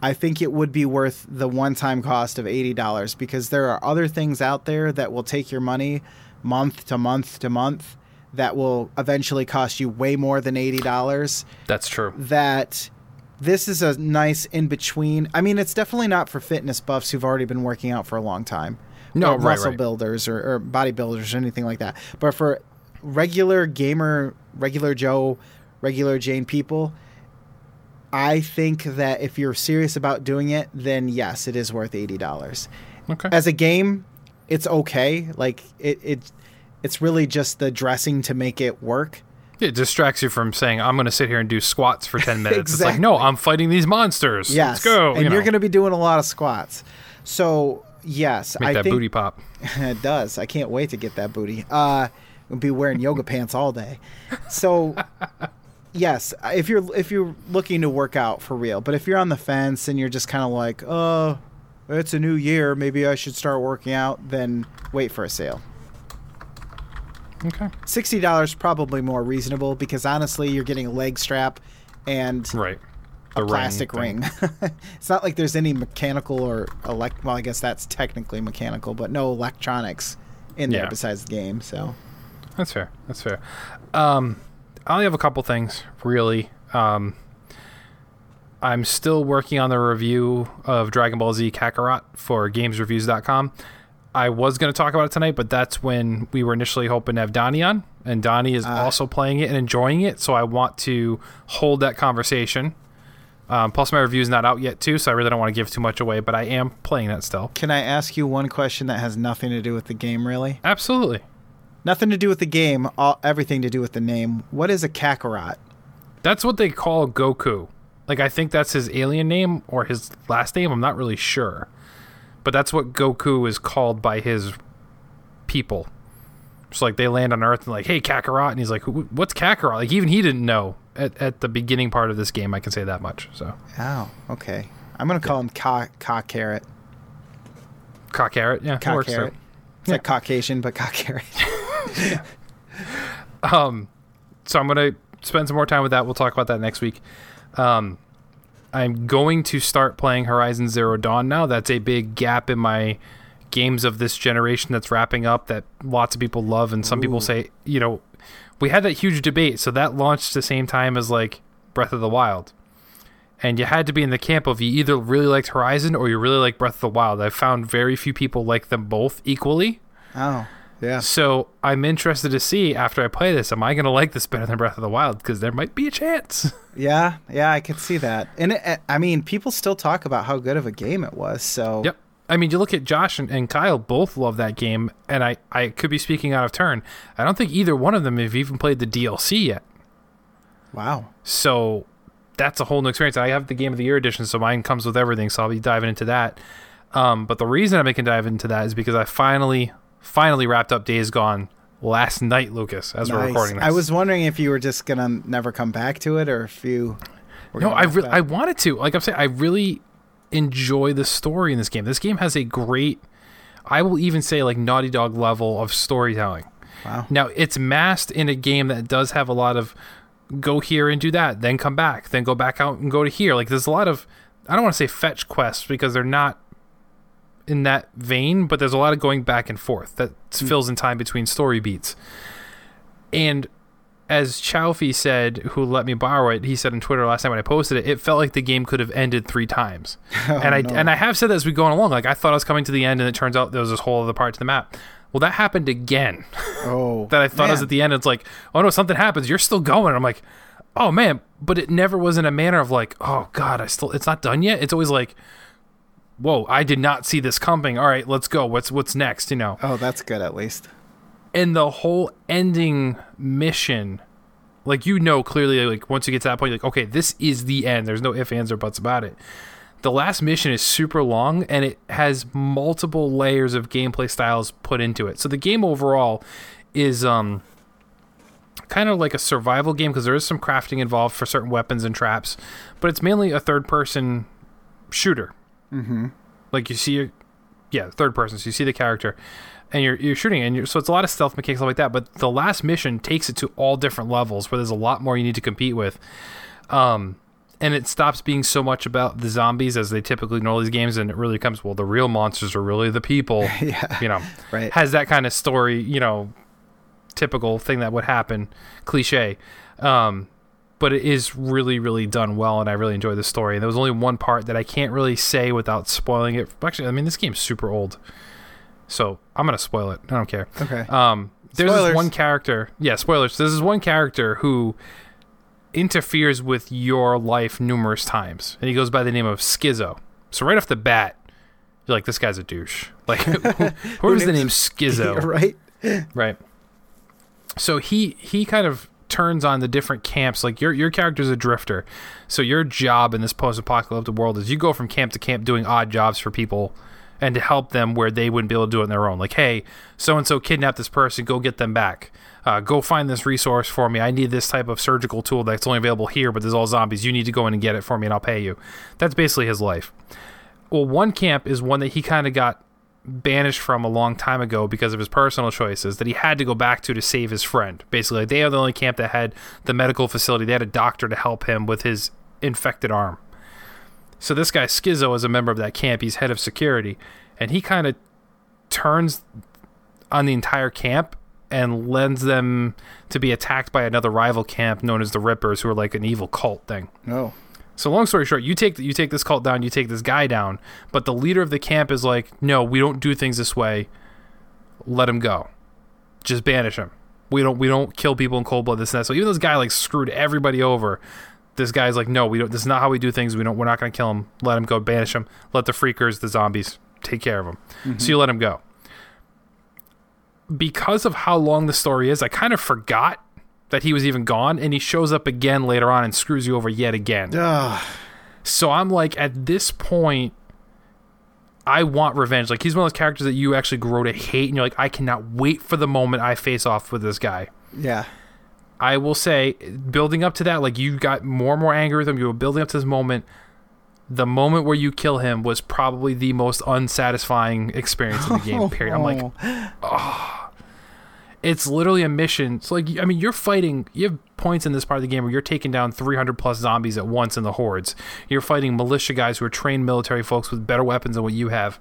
I think it would be worth the one-time cost of $80 because there are other things out there that will take your money month to month to month that will eventually cost you way more than $80 That's true. that this is a nice in between. I mean, it's definitely not for fitness buffs who've already been working out for a long time. No, right, muscle right. builders or, or bodybuilders or anything like that. But for regular gamer, regular Joe, regular Jane people, I think that if you're serious about doing it, then yes, it is worth eighty dollars. Okay. As a game, it's okay. Like it, it, it's really just the dressing to make it work. It distracts you from saying, I'm going to sit here and do squats for 10 minutes. It's like, no, I'm fighting these monsters. Yes, Let's go. And you are going to be doing a lot of squats. So yes, make I that think booty pop. it does. I can't wait to get that booty. Uh, be wearing yoga pants all day. So yes, if you're if you're looking to work out for real, but if you're on the fence and you're just kind of like, oh, it's a new year, maybe I should start working out, then wait for a sale. Okay. Sixty dollars probably more reasonable because honestly, you're getting a leg strap and Right. A plastic thing. ring. it's not like there's any mechanical or elect. Well, I guess that's technically mechanical, but no electronics in there Yeah. besides the game. So That's fair. That's fair. Um, I only have a couple things, really. Um, I'm still working on the review of Dragon Ball Z Kakarot for GamesReviews.com. I was going to talk about it tonight, but that's when we were initially hoping to have Donnie on, and Donnie is also playing it and enjoying it. So I want to hold that conversation. Um, plus, my review is not out yet, too, so I really don't want to give too much away, but I am playing that still. Can I ask you one question that has nothing to do with the game, really? Absolutely. Nothing to do with the game, all, everything to do with the name. What is a Kakarot? That's what they call Goku Like I think that's his alien name or his last name. I'm not really sure, but that's what Goku is called by his people. So like they land on Earth and like, hey Kakarot, and he's like, what's Kakarot? Like even he didn't know at, at the beginning part of this game. I can say that much. So Oh, okay. I'm gonna call him cock cock carrot. cock carrot, yeah, Cock works. carrot. too. It's like Caucasian, but cock carrot. yeah. Um, so I'm gonna spend some more time with that. We'll talk about that next week. Um, I'm going to start playing Horizon Zero Dawn now. That's a big gap in my games of this generation that's wrapping up that lots of people love, and some people say, you know, we had that huge debate. So that launched the same time as like Breath of the Wild. And you had to be in the camp of you either really liked Horizon or you really like Breath of the Wild. I've found very few people like them both equally. Oh, yeah. So I'm interested to see after I play this, am I going to like this better than Breath of the Wild? Because there might be a chance. Yeah, yeah, I could see that. And it, I mean, people still talk about how good of a game it was. So yep. I mean, you look at Josh and, and Kyle both love that game, and I, I could be speaking out of turn. I don't think either one of them have even played the DLC yet. wow. So that's a whole new experience. I have the Game of the Year edition, so mine comes with everything. So I'll be diving into that. Um, but the reason I'm making dive into that is because I finally, finally wrapped up Days Gone last night, Lucas, as we're recording this. I was wondering if you were just gonna never come back to it, or if you. No, I re- I wanted to. Like I'm saying, I really enjoy the story in this game. This game has a great, I will even say like Naughty Dog level of storytelling. Wow. Now it's masked in a game that does have a lot of go here and do that, then come back, then go back out and go to here. Like there's a lot of I don't want to say fetch quests because they're not in that vein, but there's a lot of going back and forth that hmm. fills in time between story beats. And as Chalfie said, who let me borrow it, he said on Twitter last time when I posted it, it felt like the game could have ended three times. Oh, and I no. and I have said that as we go along. Like I thought I was coming to the end, and it turns out there was this whole other part to the map. Well, that happened again. Oh, that I thought I was at the end. It's like, oh no, something happens. You're still going. I'm like, oh man, but it never was in a manner of like, oh god, I still, it's not done yet. It's always like, whoa, I did not see this coming. All right, let's go. What's what's next? You know, Oh, that's good at least. And the whole ending mission, like you know clearly, like once you get to that point, you're like, okay, this is the end. There's no ifs, ands, or buts about it. The last mission is super long and it has multiple layers of gameplay styles put into it. So the game overall is um kind of like a survival game because there is some crafting involved for certain weapons and traps, but it's mainly a third person shooter. Mm-hmm. Like you see, yeah, third person. So you see the character, and you're you're shooting, and you're, so it's a lot of stealth mechanics stuff like that. But the last mission takes it to all different levels where there's a lot more you need to compete with. Um, and it stops being so much about the zombies as they typically in all these games, and it really comes well. The real monsters are really the people. Yeah. You know, Right. has that kind of story. You know, typical thing that would happen, cliche. Um, but it is really, really done well, and I really enjoy the story. And there was only one part that I can't really say without spoiling it. Actually, I mean, this game's super old, so I'm gonna spoil it. I don't care. Okay. Um, there's this one character. Yeah, spoilers. There's this one character who interferes with your life numerous times, and he goes by the name of Schizo. So right off the bat, you're like, this guy's a douche. Like, who, who is the name Schizo? right. Right. So he he kind of turns on the different camps. Like your your character's a drifter, so your job in this post-apocalyptic world is you go from camp to camp doing odd jobs for people, and to help them where they wouldn't be able to do it on their own. Like, hey, so and so kidnapped this person, go get them back. Uh, go find this resource for me. I need this type of surgical tool that's only available here, but there's all zombies. You need to go in and get it for me, and I'll pay you. That's basically his life. Well, one camp is one that he kind of got banished from a long time ago because of his personal choices that he had to go back to to save his friend. Basically, they are the only camp that had the medical facility. They had a doctor to help him with his infected arm. So this guy Schizo is a member of that camp. He's head of security, and he kind of turns on the entire camp and lends them to be attacked by another rival camp known as the Rippers, who are like an evil cult thing. Oh. So long story short, you take you take this cult down, you take this guy down, but the leader of the camp is like, "No, we don't do things this way. Let him go. Just banish him. We don't we don't kill people in cold blood this and that." So even though this guy like screwed everybody over, this guy's like, "No, we don't. This is not how we do things. We don't. We're not going to kill him. Let him go. Banish him. Let the freakers, the zombies, take care of him." Mm-hmm. So you let him go. Because of how long the story is, I kind of forgot that he was even gone, and he shows up again later on and screws you over yet again. Ugh. So I'm like, at this point, I want revenge. Like he's one of those characters that you actually grow to hate, and you're like, I cannot wait for the moment I face off with this guy. Yeah. I will say, building up to that, like you got more and more angry with him. You were building up to this moment. The moment where you kill him was probably the most unsatisfying experience in the game. Period. I'm like, Oh. it's literally a mission. It's like, I mean, you're fighting. You have points in this part of the game where you're taking down 300 plus zombies at once in the hordes. You're fighting militia guys who are trained military folks with better weapons than what you have.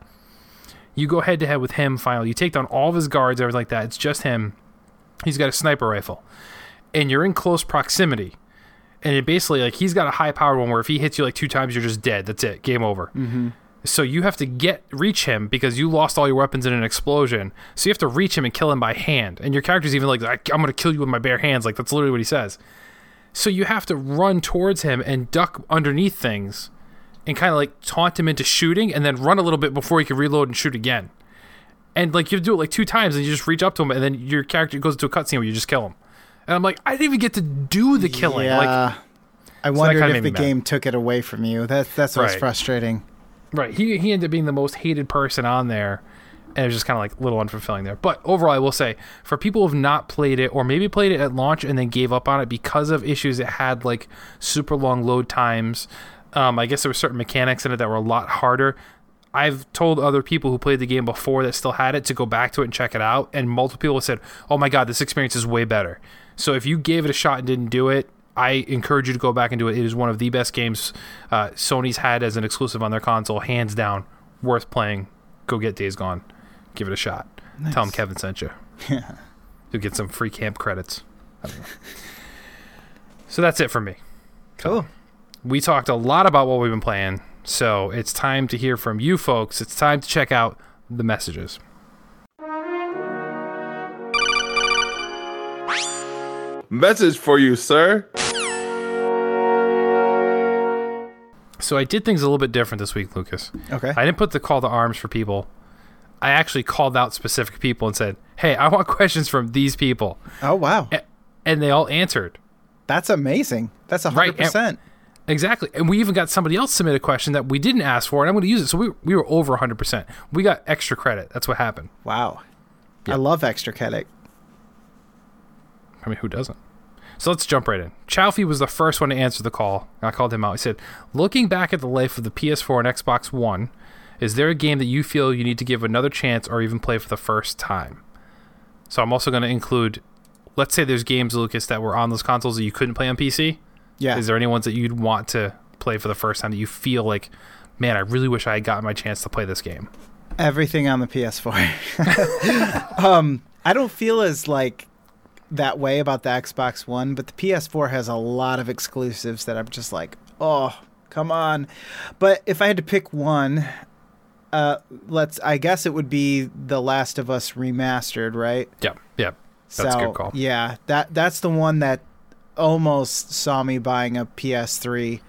You go head to head with him. Finally, you take down all of his guards, everything like that. It's just him. He's got a sniper rifle, and you're in close proximity. And it basically like he's got a high powered one where if he hits you like two times, you're just dead. That's it. Game over. Mm-hmm. So you have to get reach him because you lost all your weapons in an explosion. So you have to reach him and kill him by hand. And your character's even like, "I- I'm going to kill you with my bare hands. Like that's literally what he says. So you have to run towards him and duck underneath things, and kind of like taunt him into shooting, and then run a little bit before he can reload and shoot again. And like you do it like two times, and you just reach up to him, and then your character goes to a cutscene where you just kill him. And I'm like, I didn't even get to do the killing. Yeah. Like, I wondered kinda if the me mad. game took it away from you. That that's what's Right. frustrating. Right. He he ended up being the most hated person on there. And it was just kind of like a little unfulfilling there. But overall, I will say, for people who have not played it or maybe played it at launch and then gave up on it because of issues it had, like super long load times, um, I guess there were certain mechanics in it that were a lot harder. I've told other people who played the game before that still had it to go back to it and check it out. And multiple people have said, oh my God, this experience is way better. So if you gave it a shot and didn't do it, I encourage you to go back and do it. It is one of the best games uh, Sony's had as an exclusive on their console, hands down. Worth playing. Go get Days Gone. Give it a shot. Tell them Kevin sent you. Yeah. You'll get some free camp credits. I don't know. so that's it for me. Cool. We talked a lot about what we've been playing, so it's time to hear from you folks. It's time to check out the messages. Message for you, sir. So I did things a little bit different this week, Lucas. Okay. I didn't put the call to arms for people. I actually called out specific people and said, "Hey, I want questions from these people," oh wow. A- and they all answered. That's amazing. That's a hundred percent. Exactly. And we even got somebody else submit a question that we didn't ask for, and I'm going to use it. So we, we were over 100%. We got extra credit. That's what happened. Wow. I love extra credit. I mean, who doesn't? So let's jump right in. Chalfie was the first one to answer the call. I called him out. He said, Looking back at the life of the PS4 and Xbox One, is there a game that you feel you need to give another chance or even play for the first time? So I'm also going to include, let's say there's games, Lucas, that were on those consoles that you couldn't play on PC. Yeah. Is there any ones that you'd want to play for the first time that you feel like, man, I really wish I had gotten my chance to play this game? Everything on the PS4. um, I don't feel as like that way about the Xbox One, but the PS4 has a lot of exclusives that I'm just like, oh, come on. But if I had to pick one, uh, let's. I guess it would be The Last of Us remastered, right? Yep. Yep. That's a good call. Yeah, that that's the one that almost saw me buying a PS3.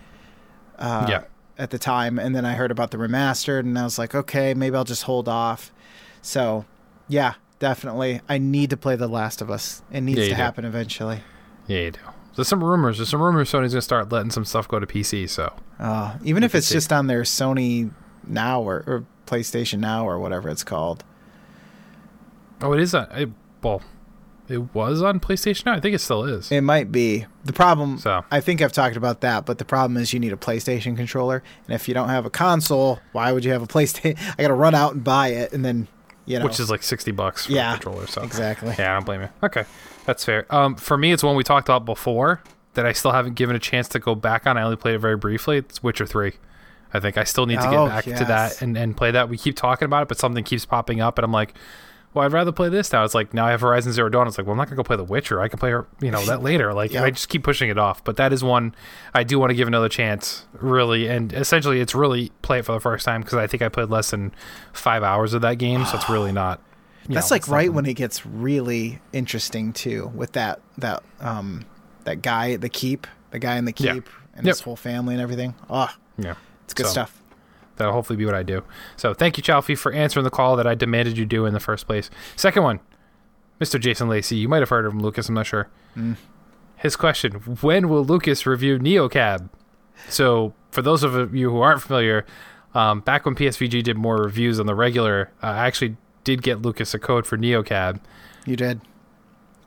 Uh, Yeah. At the time, and then I heard about the remastered, and I was like, okay, maybe I'll just hold off. So, yeah, definitely, I need to play The Last of Us. It needs Yeah, to do. happen eventually. Yeah, you do. There's some rumors. There's some rumors Sony's going to start letting some stuff go to PC. So Uh, even if it's see. just on their Sony Now or, or PlayStation Now or whatever it's called. Oh, it is on. It, well, it was on PlayStation. Now. I think it still is. It might be. The problem, So. I think I've talked about that, but the problem is you need a PlayStation controller. And if you don't have a console, why would you have a PlayStation? I got to run out and buy it and then, you know. which is like sixty bucks for Yeah, a controller. So exactly. Yeah, I don't blame you. Okay, that's fair. Um, for me, it's one we talked about before that I still haven't given a chance to go back on. I only played it very briefly. It's Witcher Three. I think I still need to get Oh, back to that and, and play that. We keep talking about it, but something keeps popping up, and I'm like, well, I'd rather play this now. It's like now I have Horizon Zero Dawn. It's like, well, I'm not gonna go play The Witcher. I can play her, you know, that later. Like Yeah. I just keep pushing it off. But that is one I do want to give another chance, really. And essentially, it's really play it for the first time because I think I played less than five hours of that game, so it's really not. That's know, like right when it gets really interesting too, with that that um that guy at the keep, the guy in the Yeah. keep, and Yep. his whole family and everything. Oh, Yeah, it's good So, stuff. That'll hopefully be what I do. So thank you, Chalfie, for answering the call that I demanded you do in the first place. Second one, Mr. Jason Lacey. You might have heard of him, Lucas. I'm not sure. his question: When will Lucas review NeoCab? So, for those of you who aren't familiar, um, back when PSVG did more reviews on the regular, uh, I actually did get Lucas a code for NeoCab. You did.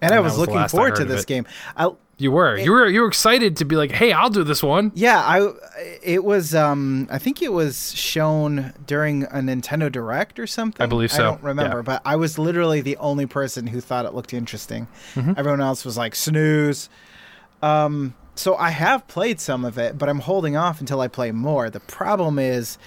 And I was was looking forward to this it. game. I, You were, you were, you were excited to be like, "Hey, I'll do this one." yeah, I it was um I think it was shown during a Nintendo Direct or something. I believe so, I don't remember, yeah. but I was literally the only person who thought it looked interesting. Mm-hmm. Everyone else was like snooze. Um so I have played some of it, but I'm holding off until I play more. The problem is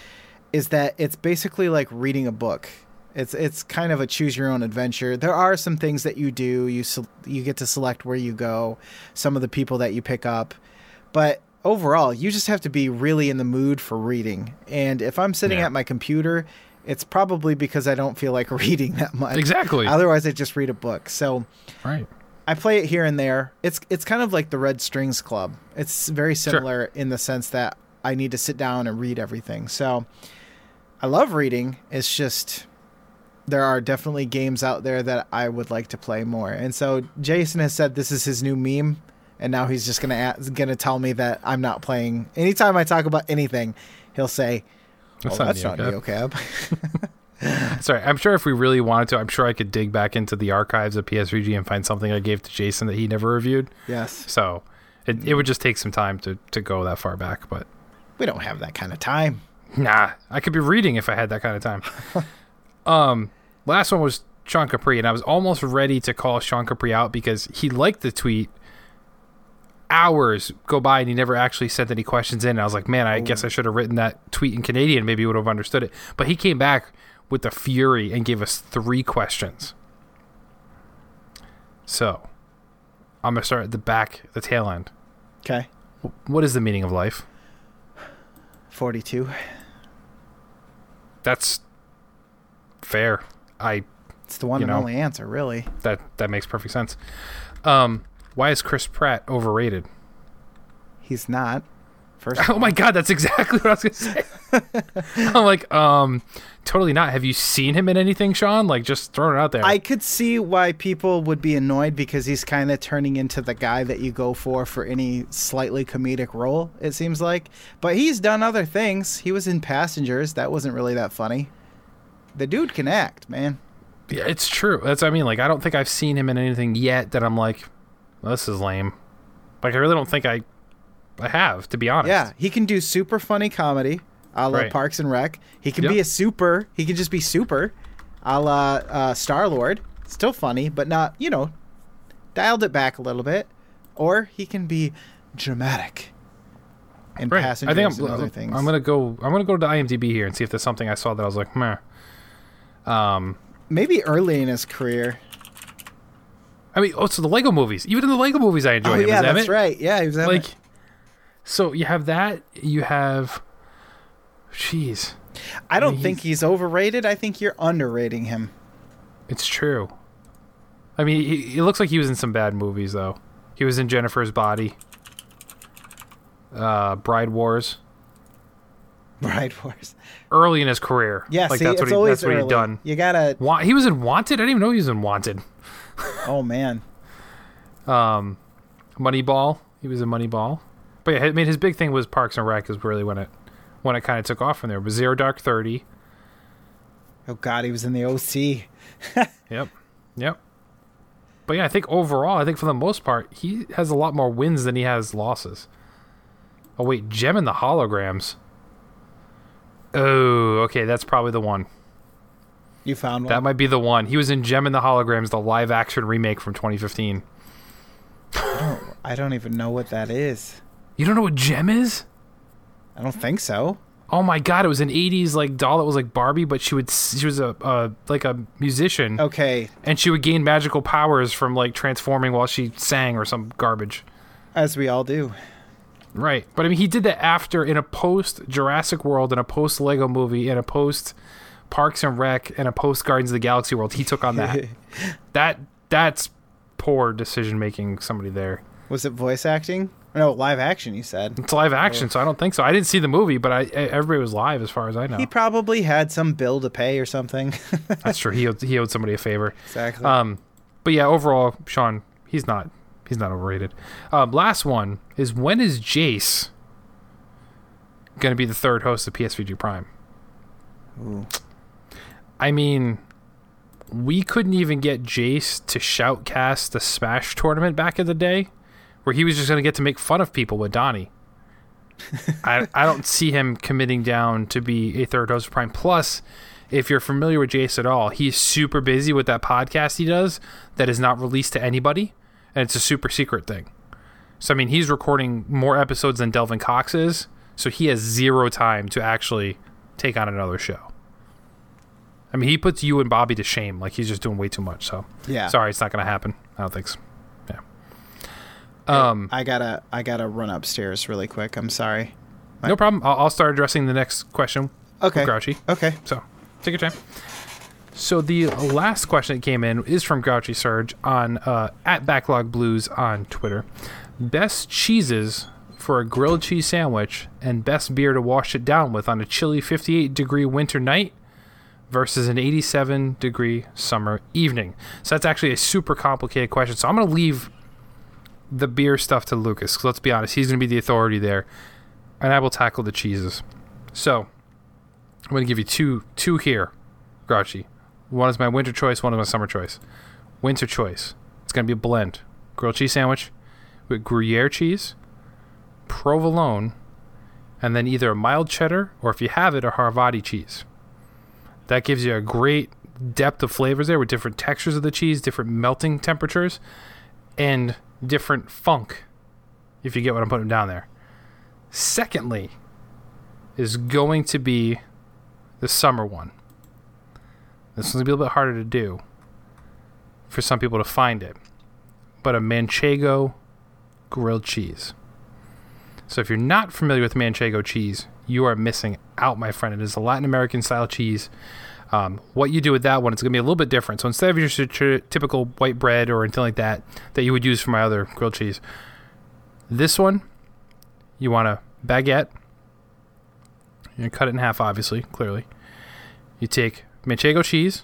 is that it's basically like reading a book. It's it's kind of a choose your own adventure. There are some things that you do. You you get to select where you go, some of the people that you pick up, but overall, you just have to be really in the mood for reading. And if I'm sitting Yeah. at my computer, it's probably because I don't feel like reading that much. Exactly. Otherwise, I just read a book. So Right. I play it here and there. It's it's kind of like the Red Strings Club. It's very similar in the sense that I need to sit down and read everything. So I love reading. It's just there are definitely games out there that I would like to play more. And so Jason has said this is his new meme, and now he's just gonna a- gonna tell me that I'm not playing. Anytime I talk about anything, he'll say, That's "Well, not that's not NeoCab. NeoCab." Sorry, I'm sure if we really wanted to, I'm sure I could dig back into the archives of PSVG and find something I gave to Jason that he never reviewed. yes, So it, it would just take some time to, to go that far back. But we don't have that kind of time. nah, I could be reading if I had that kind of time. um, last one was Sean Capri, and I was almost ready to call Sean Capri out because he liked the tweet. Hours go by and he never actually sent any questions in. And I was like, man, I guess I should have written that tweet in Canadian. Maybe he would have understood it. But he came back with the fury and gave us three questions. So I'm gonna start at the back, the tail end. Okay, What is the meaning of life? forty-two. That's fair. I It's the one You and know. only answer, really. that that makes perfect sense. Um, why is Chris Pratt overrated? He's not. First, Oh my god, that's exactly what I was gonna say. I'm like, um, totally not. Have you seen him in anything, Sean? Like, just throwing it out there. I could see why people would be annoyed because he's kind of turning into the guy that you go for for any slightly comedic role. It seems like, but he's done other things. He was in Passengers. That wasn't really that funny. The dude can act, man. yeah, it's true. That's what I mean. Like, I don't think I've seen him in anything yet that I'm like, well, this is lame. Like, I really don't think I, I have, to be honest. Yeah, he can do super funny comedy, a la Right. Parks and Rec. He can Yep. be a super. He can just be super, a la uh, Star Lord. Still funny, but not you know, dialed it back a little bit. Or he can be dramatic. And Right. passengers I think and I'm, other things. I'm gonna go. I'm gonna go to IMDb here and see if there's something I saw that I was like, meh. Um, Maybe early in his career. I mean, oh, so the Lego movies. Even in the Lego movies, I enjoy oh him. yeah, that's Emmett. right. Yeah, he was Emmett. Like, so you have that. You have, jeez, I don't mean, think he's overrated. I think you're underrating him. it's true. I mean, he, it looks like he was in some bad movies though. He was in Jennifer's Body, uh, Bride Wars, Bride Wars. early in his career. Yeah, like see, that's what he, that's what he done. You gotta. Wa- he was in Wanted. I didn't even know he was in Wanted. Oh man. Um, Moneyball. He was in Moneyball. But yeah, I mean, his big thing was Parks and Rec is really when it when it kind of took off from there. But Zero Dark Thirty. Oh god, he was in the OC. Yep. Yep. But yeah, I think overall, I think for the most part, he has a lot more wins than he has losses. Oh wait, Jem and the Holograms. Oh, okay, that's probably the one. You found one. That might be the one. He was in Jem and the Holograms, the live action remake from 2015. I don't I don't even know what that is. You don't know what Jem is? I don't think so. Oh my god, it was an 80s like doll that was like Barbie, but she would she was a uh, like a musician Okay, and she would gain magical powers from like transforming while she sang or some garbage. as we all do. Right. But I mean, he did that after in a post Jurassic World, in a post Lego movie, in a post Parks and Rec, and a post Guardians of the Galaxy world. He took on that. that that's poor decision making. Somebody there. Was it voice acting? No, live action. You said It's live action, so I don't think so. I didn't see the movie, but I everybody was live as far as I know. he probably had some bill to pay or something. that's true. He owed, he owed somebody a favor. exactly. Um, but yeah, overall, Sean, he's not he's not overrated. Um, last one is when is Jace going to be the third host of PSVG Prime? Ooh. I mean, we couldn't even get Jace to shoutcast the Smash tournament back in the day, where he was just going to get to make fun of people with Donnie. I, I don't see him committing down to be a third host of Prime. Plus, if you're familiar with Jace at all, he's super busy with that podcast he does that is not released to anybody, and it's a super secret thing. So I mean, he's recording more episodes than Delvin Cox is, so he has zero time to actually take on another show. I mean, he puts you and Bobby to shame. Like he's just doing way too much. So Yeah. sorry, it's not going to happen. I don't think so. Yeah. Um, I gotta I gotta run upstairs really quick. I'm sorry. no problem. I'll, I'll start addressing the next question. Okay. Grouchy. Okay. So take your time. So the last question that came in is from Grouchy Surge on uh, at Backlog Blues on Twitter. Best cheeses for a grilled cheese sandwich and best beer to wash it down with on a chilly 58 degree winter night versus an 87 degree summer evening. So that's actually a super complicated question. So I'm going to leave the beer stuff to Lucas. 'cause let's be honest, he's going to be the authority there, and I will tackle the cheeses. So I'm going to give you two two here, Grouchy. One is my winter choice. One is my summer choice. Winter choice. It's going to be a blend: grilled cheese sandwich with Gruyere cheese, provolone, and then either a mild cheddar or, if you have it, a Havarti cheese. That gives you a great depth of flavors there with different textures of the cheese, different melting temperatures, and different funk. If you get what I'm putting down there. Secondly, is going to be the summer one. This one's gonna be a little bit harder to do for some people to find it, but a manchego grilled cheese. So if you're not familiar with manchego cheese, you are missing out, my friend. It is a Latin American style cheese. Um, what you do with that one, it's gonna be a little bit different. So instead of your typical white bread or anything like that that you would use for my other grilled cheese, this one you want a baguette. You cut it in half, obviously, clearly. You take manchego cheese,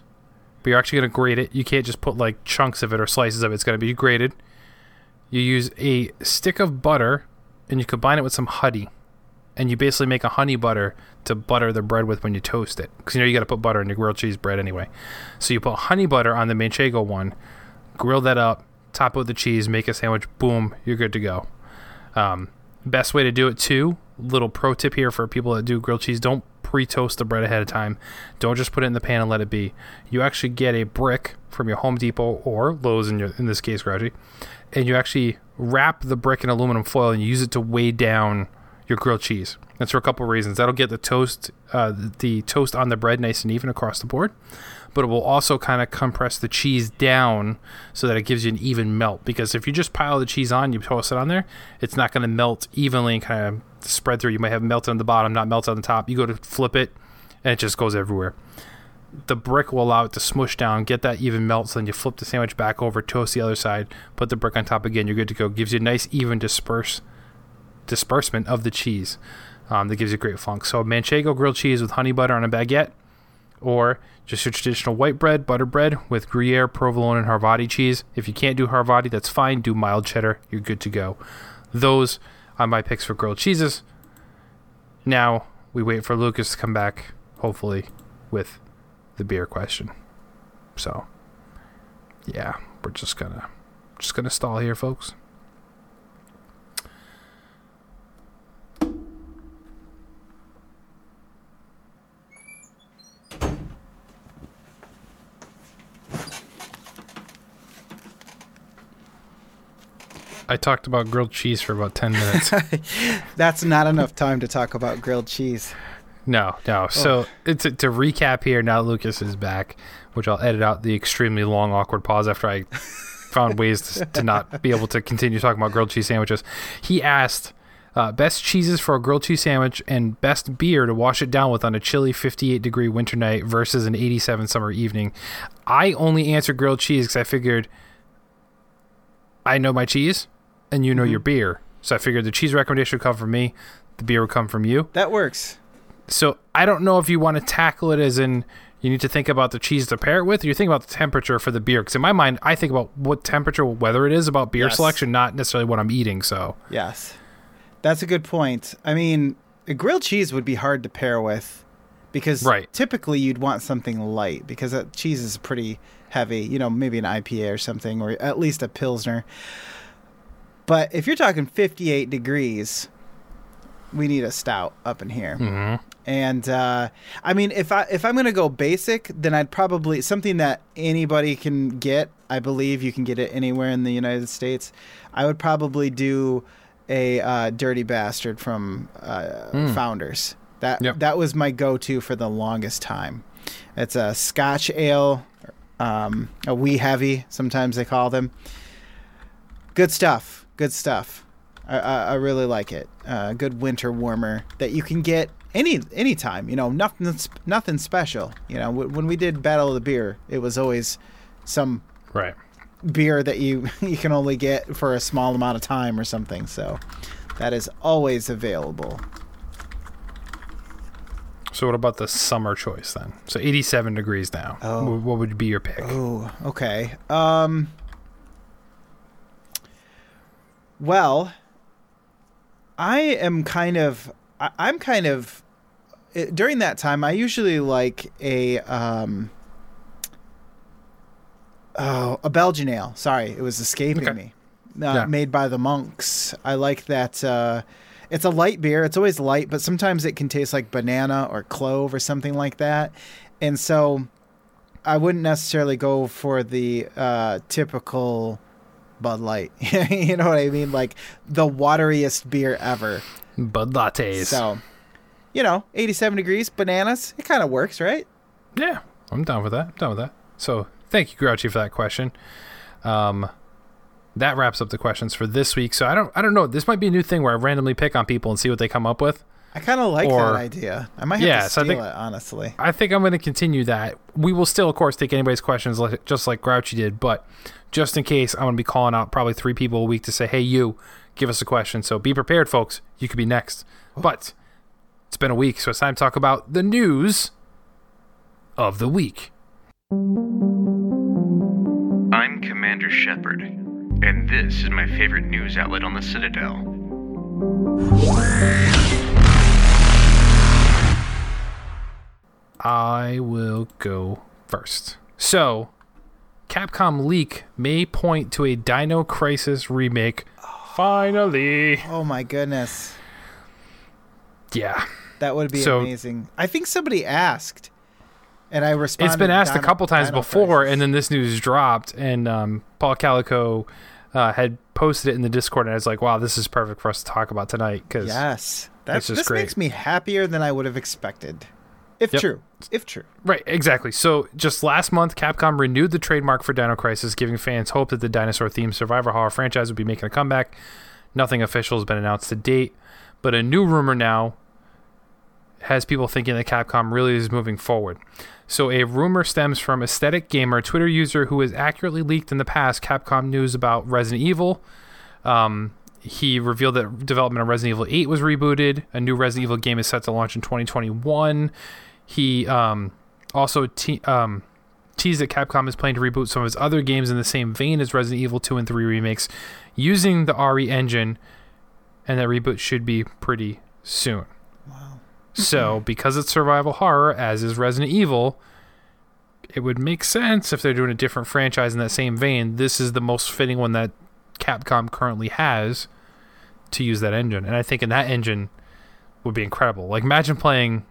but you're actually going to grate it. You can't just put like chunks of it or slices of it. It's going to be grated. You use a stick of butter and you combine it with some honey. And you basically make a honey butter to butter the bread with when you toast it. Because you know you got to put butter in your grilled cheese bread anyway. So you put honey butter on the manchego one, grill that up, top it with the cheese, make a sandwich, boom, you're good to go. Um, best way to do it too. Little pro tip here for people that do grilled cheese: don't pre-toast the bread ahead of time. Don't just put it in the pan and let it be. You actually get a brick from your Home Depot or Lowe's in your in this case, Grouchy, and you actually wrap the brick in aluminum foil and use it to weigh down your grilled cheese. That's for a couple of reasons. That'll get the toast, uh, the toast on the bread nice and even across the board, but it will also kind of compress the cheese down so that it gives you an even melt. Because if you just pile the cheese on, you toast it on there, it's not going to melt evenly and kind of spread through. You might have melted on the bottom, not melted on the top. You go to flip it, and it just goes everywhere. The brick will allow it to smush down, get that even melt. So then you flip the sandwich back over, toast the other side, put the brick on top again. You're good to go. Gives you a nice even disperse disbursement of the cheese. Um, that gives you great funk. So manchego grilled cheese with honey butter on a baguette, or just your traditional white bread, butter bread with Gruyere, provolone, and Harvati cheese. If you can't do Harvati, that's fine. Do mild cheddar. You're good to go. Those are my picks for grilled cheeses. Now we wait for Lucas to come back, hopefully, with the beer question. So, yeah, we're just gonna just gonna stall here, folks. I talked about grilled cheese for about 10 minutes. That's not enough time to talk about grilled cheese. no, no. So, it's to, to recap here, now Lucas is back, which I'll edit out the extremely long, awkward pause after I found ways to, to not be able to continue talking about grilled cheese sandwiches. He asked uh, best cheeses for a grilled cheese sandwich and best beer to wash it down with on a chilly 58 degree winter night versus an 87 summer evening. I only answered grilled cheese because I figured I know my cheese and you know mm-hmm. your beer. So I figured the cheese recommendation would come from me, the beer would come from you. That works. So I don't know if you want to tackle it as in you need to think about the cheese to pair it with. Or you think about the temperature for the beer. Because in my mind, I think about what temperature, whether it is about beer Yes. selection, not necessarily what I'm eating. So Yes. That's a good point. I mean, a grilled cheese would be hard to pair with because Right. typically you'd want something light because that cheese is pretty heavy, you know, maybe an IPA or something or at least a pilsner. But if you're talking 58 degrees, we need a stout up in here. mhm. And uh, I mean, if I if I'm gonna go basic, then I'd probably something that anybody can get. I believe you can get it anywhere in the United States. I would probably do a uh, Dirty Bastard from uh, Founders. That Yep. that was my go-to for the longest time. It's a Scotch ale, um, a wee heavy. Sometimes they call them. Good stuff. Good stuff. I, I, I really like it. Uh, good winter warmer that you can get any anytime. You know, nothing nothing special. You know, w- when we did Battle of the Beer, it was always some right. beer that you you can only get for a small amount of time or something. So that is always available. So what about the summer choice then? So 87 degrees now. Oh. What would be your pick? Oh, okay. Um. Well, I am kind of. I, I'm kind of. eh, During that time, I usually like a um. Oh, a Belgian ale. Sorry, it was escaping Okay. me. Uh, Yeah. Made by the monks. I like that. Uh, it's a light beer. It's always light, but sometimes it can taste like banana or clove or something like that. And so I wouldn't necessarily go for the uh, typical Bud Light. you know what I mean? Like the wateriest beer ever. Bud lattes. So, you know, 87 degrees, bananas. It kind of works, right? Yeah, I'm down with that. I'm down with that. So thank you, Grouchy, for that question. Um, that wraps up the questions for this week. So I don't, I don't know. This might be a new thing where I randomly pick on people and see what they come up with. I kind of like Or- that idea. I might have Yeah, to so I steal think- it, honestly. I think I'm going to continue that. We will still, of course, take anybody's questions like, just like Grouchy did, but just in case, I'm going to be calling out probably three people a week to say, "Hey, you, give us a question." So be prepared, folks. You could be next. Oh. But it's been a week, so it's time to talk about the news of the week. I'm Commander Shepard, and this is my favorite news outlet on the Citadel. I will go first. So, Capcom leak may point to a Dino Crisis remake. Finally. Oh my goodness. Yeah. That would be So- amazing. I think somebody asked. And I responded. It's been asked a couple times Dino before, Crisis. and then this news dropped, and um, Paul Calico uh, had posted it in the Discord, and I was like, wow, this is perfect for us to talk about tonight. Because Yes. That's, just this great. makes me happier than I would have expected. If Yep. true. If true. Right, exactly. So just last month, Capcom renewed the trademark for Dino Crisis, giving fans hope that the dinosaur-themed Survivor Horror franchise would be making a comeback. Nothing official has been announced to date, but a new rumor now has people thinking that Capcom really is moving forward. So a rumor stems from Aesthetic Gamer, Twitter user who has accurately leaked in the past Capcom news about Resident Evil. Um, he revealed that development of Resident Evil 8 was rebooted. A new Resident Evil game is set to launch in 2021. He um, also te- um, teased that Capcom is planning to reboot some of his other games in the same vein as Resident Evil 2 and 3 remakes using the RE engine, and that reboot should be pretty soon. Wow. So, because it's survival horror, as is Resident Evil, it would make sense if they're doing a different franchise in that same vein. This is the most fitting one that Capcom currently has to use that engine. And I think in that engine would be incredible. Like, imagine playing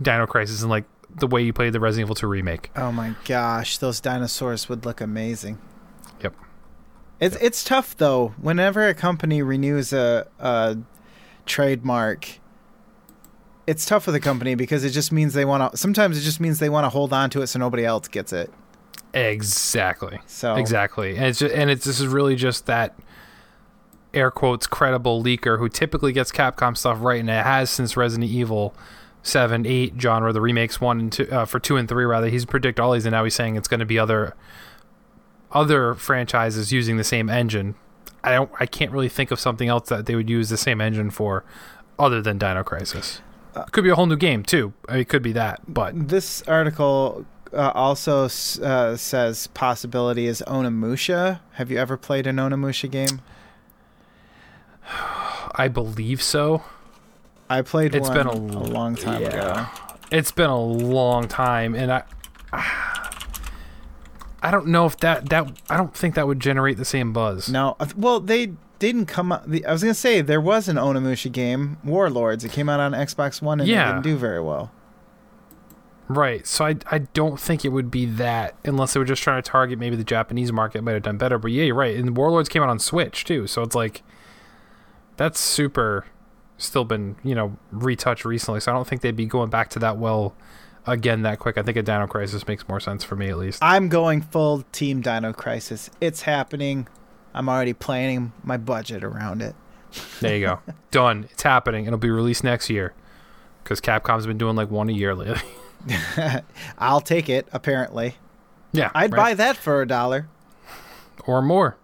Dino Crisis and like the way you played the Resident Evil 2 remake. Oh my gosh, those dinosaurs would look amazing. Yep. It's it's tough though. Whenever a company renews a, a trademark, it's tough for the company because it just means they want to. Sometimes it just means they want to hold on to it so nobody else gets it. Exactly. So Exactly, and it's just, and it's this is really just that air quotes credible leaker who typically gets Capcom stuff right, and it has since Resident Evil seven, eight genre, the remakes one and two uh, for two and three rather. He's predict all these, and now he's saying it's going to be other other franchises using the same engine. I don't, I can't really think of something else that they would use the same engine for, other than Dino Crisis. It Could be a whole new game too. I mean, it could be that, but This article uh, also uh, says possibility is Onimusha. Have you ever played an Onimusha game? I believe so. I played It's been a long time yeah. ago. It's been a long time, and I, I don't know if that that I don't think that would generate the same buzz. No, well, they didn't come up. I was gonna say there was an Onimusha game, Warlords. It came out on Xbox One and it Yeah. didn't do very well. Right. So I I don't think it would be that unless they were just trying to target maybe the Japanese market might have done better. But yeah, you're right. And Warlords came out on Switch too, so it's like that's super still been, you know, retouched recently. So I don't think they'd be going back to that well again that quick. I think a Dino Crisis makes more sense for me at least. I'm going full Team Dino Crisis. It's happening. I'm already planning my budget around it. There you go. Done. It's happening. It'll be released next year. Because Capcom's been doing like one a year lately. I'll take it. Apparently, yeah. I'd right. buy that for a dollar. or more.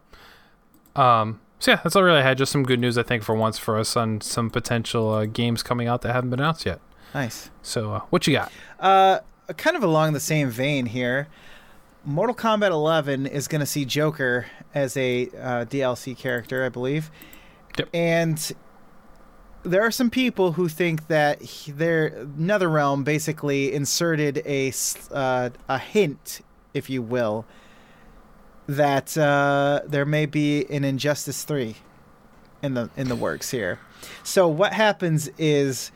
Um, so yeah, that's all really I had. Just some good news, I think, for once for us on some potential uh, games coming out that haven't been announced yet. Nice. So uh, what you got? Uh, kind of along the same vein here. Mortal Kombat 11 is going to see Joker as a uh, DLC character, I believe. Yep. And there are some people who think that he, their NetherRealm basically inserted a uh, a hint, if you will, that uh, there may be an Injustice 3 in the in the works here. So what happens is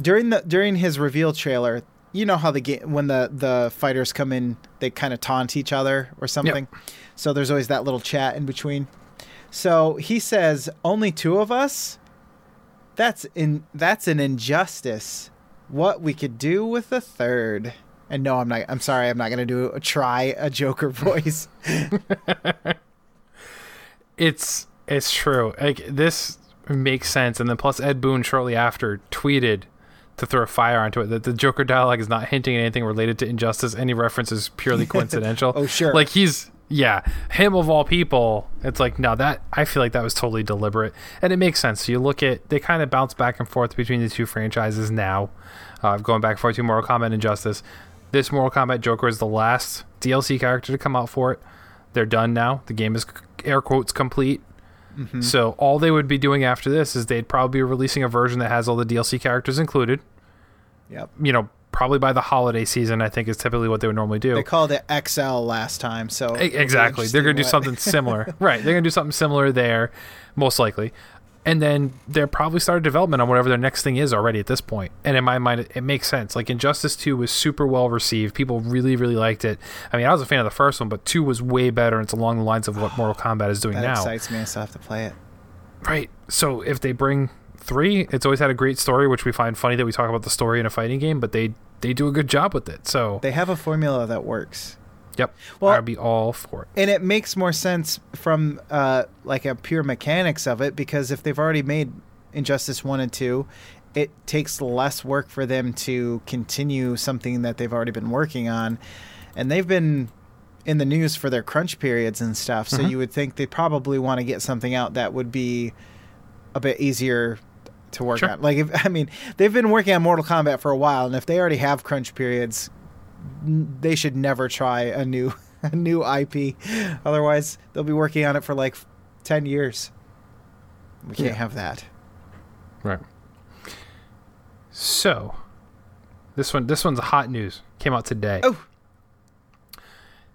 during the during his reveal trailer, you know how the game when the the fighters come in, they kind of taunt each other or something. So there's always that little chat in between. So he says, "Only two of us." That's in that's an injustice. What we could do with a third. And no, I'm not. I'm sorry. I'm not gonna do a try a Joker voice. It's it's true. Like this makes sense. And then plus Ed Boon shortly after tweeted to throw fire onto it that the Joker dialogue is not hinting at anything related to injustice. Any reference is purely coincidental. Oh, sure. Like he's yeah, him of all people. It's like no, that I feel like that was totally deliberate, and it makes sense. So you look at they kind of bounce back and forth between the two franchises now, uh, going back and forth to Mortal Kombat and Injustice. This Mortal Kombat Joker is the last DLC character to come out for it. They're done now. The game is air quotes complete. Mm-hmm. So all they would be doing after this is they'd probably be releasing a version that has all the DLC characters included. yep. You know, probably by the holiday season. I think is typically what they would normally do. They called it XL last time, so Exactly. They're going to do something similar. right. They're going to do something similar there, most likely. And then they're probably started development on whatever their next thing is already at this point. And in my mind, it, it makes sense. Like Injustice 2 was super well received. People really, really liked it. I mean, I was a fan of the first one, but 2 was way better. And it's along the lines of what Mortal Kombat is doing That now. excites me. I still have to play it. Right. So if they bring three, it's always had a great story, which we find funny that we talk about the story in a fighting game, but they they do a good job with it. So They have a formula that works. Yep, Well- I'd be all for it. and it makes more sense from uh, like a pure mechanics of it because if they've already made Injustice one and two, it takes less work for them to continue something that they've already been working on, and they've been in the news for their crunch periods and stuff. So Mhm. you would think they probably want to get something out that would be a bit easier to work Sure. on. Like if I mean they've been working on Mortal Kombat for a while, and if they already have crunch periods, they should never try a new a new IP. Otherwise, they'll be working on it for like ten years. We can't Yeah. have that. Right. So, this one this one's hot news. Came out today. Oh.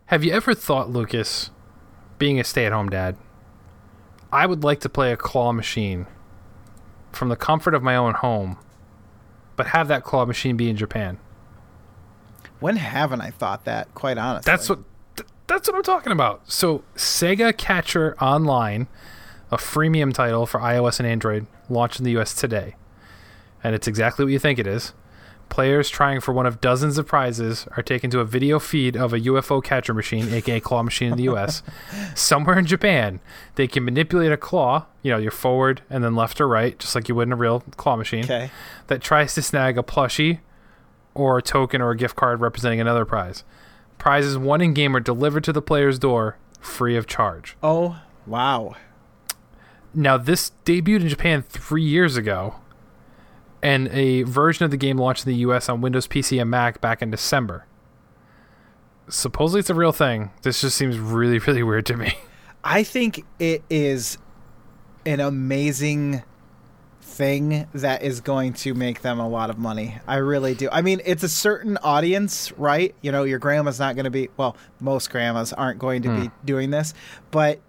Have you ever thought, Lucas, being a stay-at-home dad, I would like to play a claw machine from the comfort of my own home, but have that claw machine be in Japan? When haven't I thought that? Quite honestly, That's what th- that's what I'm talking about. So Sega Catcher Online, a freemium title for iOS and Android, launched in the US today. And it's exactly what you think it is. Players trying for one of dozens of prizes are taken to a video feed of a UFO catcher machine, aka claw machine in the US. Somewhere in Japan, they can manipulate a claw, you know, your forward and then left or right, just like you would in a real claw machine Okay. that tries to snag a plushie or a token or a gift card representing another prize. Prizes won in game are delivered to the player's door free of charge. Oh wow. Now, this debuted in Japan three years ago, and a version of the game launched in the US on Windows PC and Mac back in December. Supposedly it's a real thing. This just seems really, really weird to me. I think it is an amazing thing that is going to make them a lot of money. I really do. I mean, it's a certain audience, right? You know, your grandma's not going to be, well, most grandmas aren't going to be hmm. doing this, but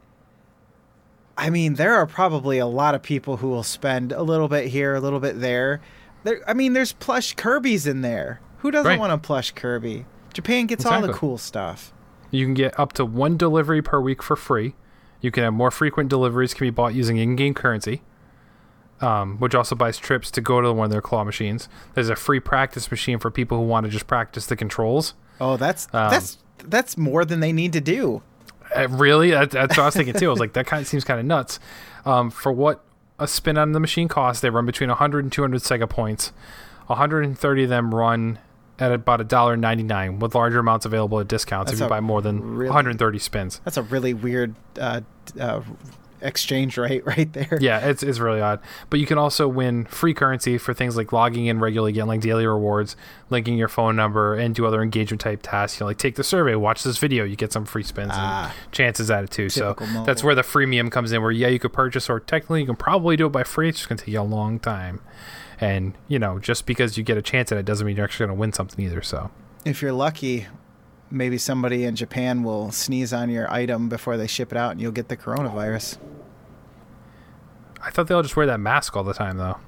I mean, there are probably a lot of people who will spend a little bit here, a little bit there. There I mean, there's plush Kirby's in there. Who doesn't Right. want a plush Kirby? Japan gets all the cool stuff. You can get up to one delivery per week for free. You can have more frequent deliveries can be bought using in-game currency, um, which also buys trips to go to one of their claw machines. There's a free practice machine for people who want to just practice the controls. Oh, that's Um, that's that's more than they need to do. Uh, really? That, that's what I was thinking too. I was like, that kind of seems kind of nuts. Um, for what a spin on the machine costs, they run between 100 and 200 Sega points. 130 of them run at about $1.99 with larger amounts available at discounts That's if you buy more than really- 130 spins. That's a really weird uh, uh, exchange rate right there. Yeah, it's, it's really odd. But you can also win free currency for things like logging in regularly, getting like daily rewards, linking your phone number, and do other engagement type tasks. You know, like take the survey, watch this video, you get some free spins Ah. and chances at it too. So mobile. that's where the freemium comes in. Where yeah, you could purchase, or technically you can probably do it by free. It's just gonna take you a long time. And you know, just because you get a chance at it doesn't mean you're actually gonna win something either. So If you're lucky, maybe somebody in Japan will sneeze on your item before they ship it out, and you'll get the coronavirus. I thought they all just wear that mask all the time though.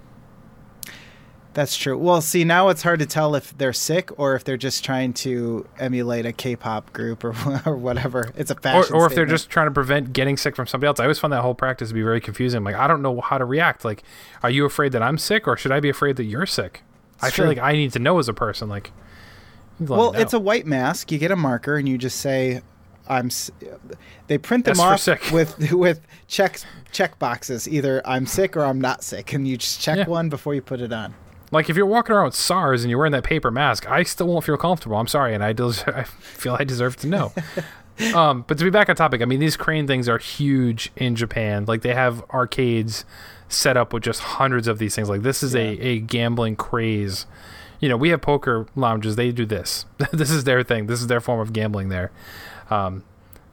That's true. Well, see, now it's hard to tell if they're sick or if they're just trying to emulate a K-pop group or, or whatever. It's a Or, fashion. or if they're just trying to prevent getting sick from somebody else. I always found that whole practice to be very confusing. Like, I don't know how to react. Like, are you afraid that I'm sick or should I be afraid that you're sick? I It's feel like I need to know as a person. Like, you let me Well, it's a white mask. You get a marker and you just say, "I'm." s- They print them That's off with with check check boxes. Either I'm sick or I'm not sick, and you just check Yeah. one before you put it on. Like if you're walking around with SARS and you're wearing that paper mask, I still won't feel comfortable. I'm sorry, and I, des- I feel I deserve to know. um, but to be back on topic, I mean these crane things are huge in Japan. Like they have arcades set up with just hundreds of these things. Like this is a, a gambling craze. You know, we have poker lounges. They do this. this is their thing. This is their form of gambling there. Um,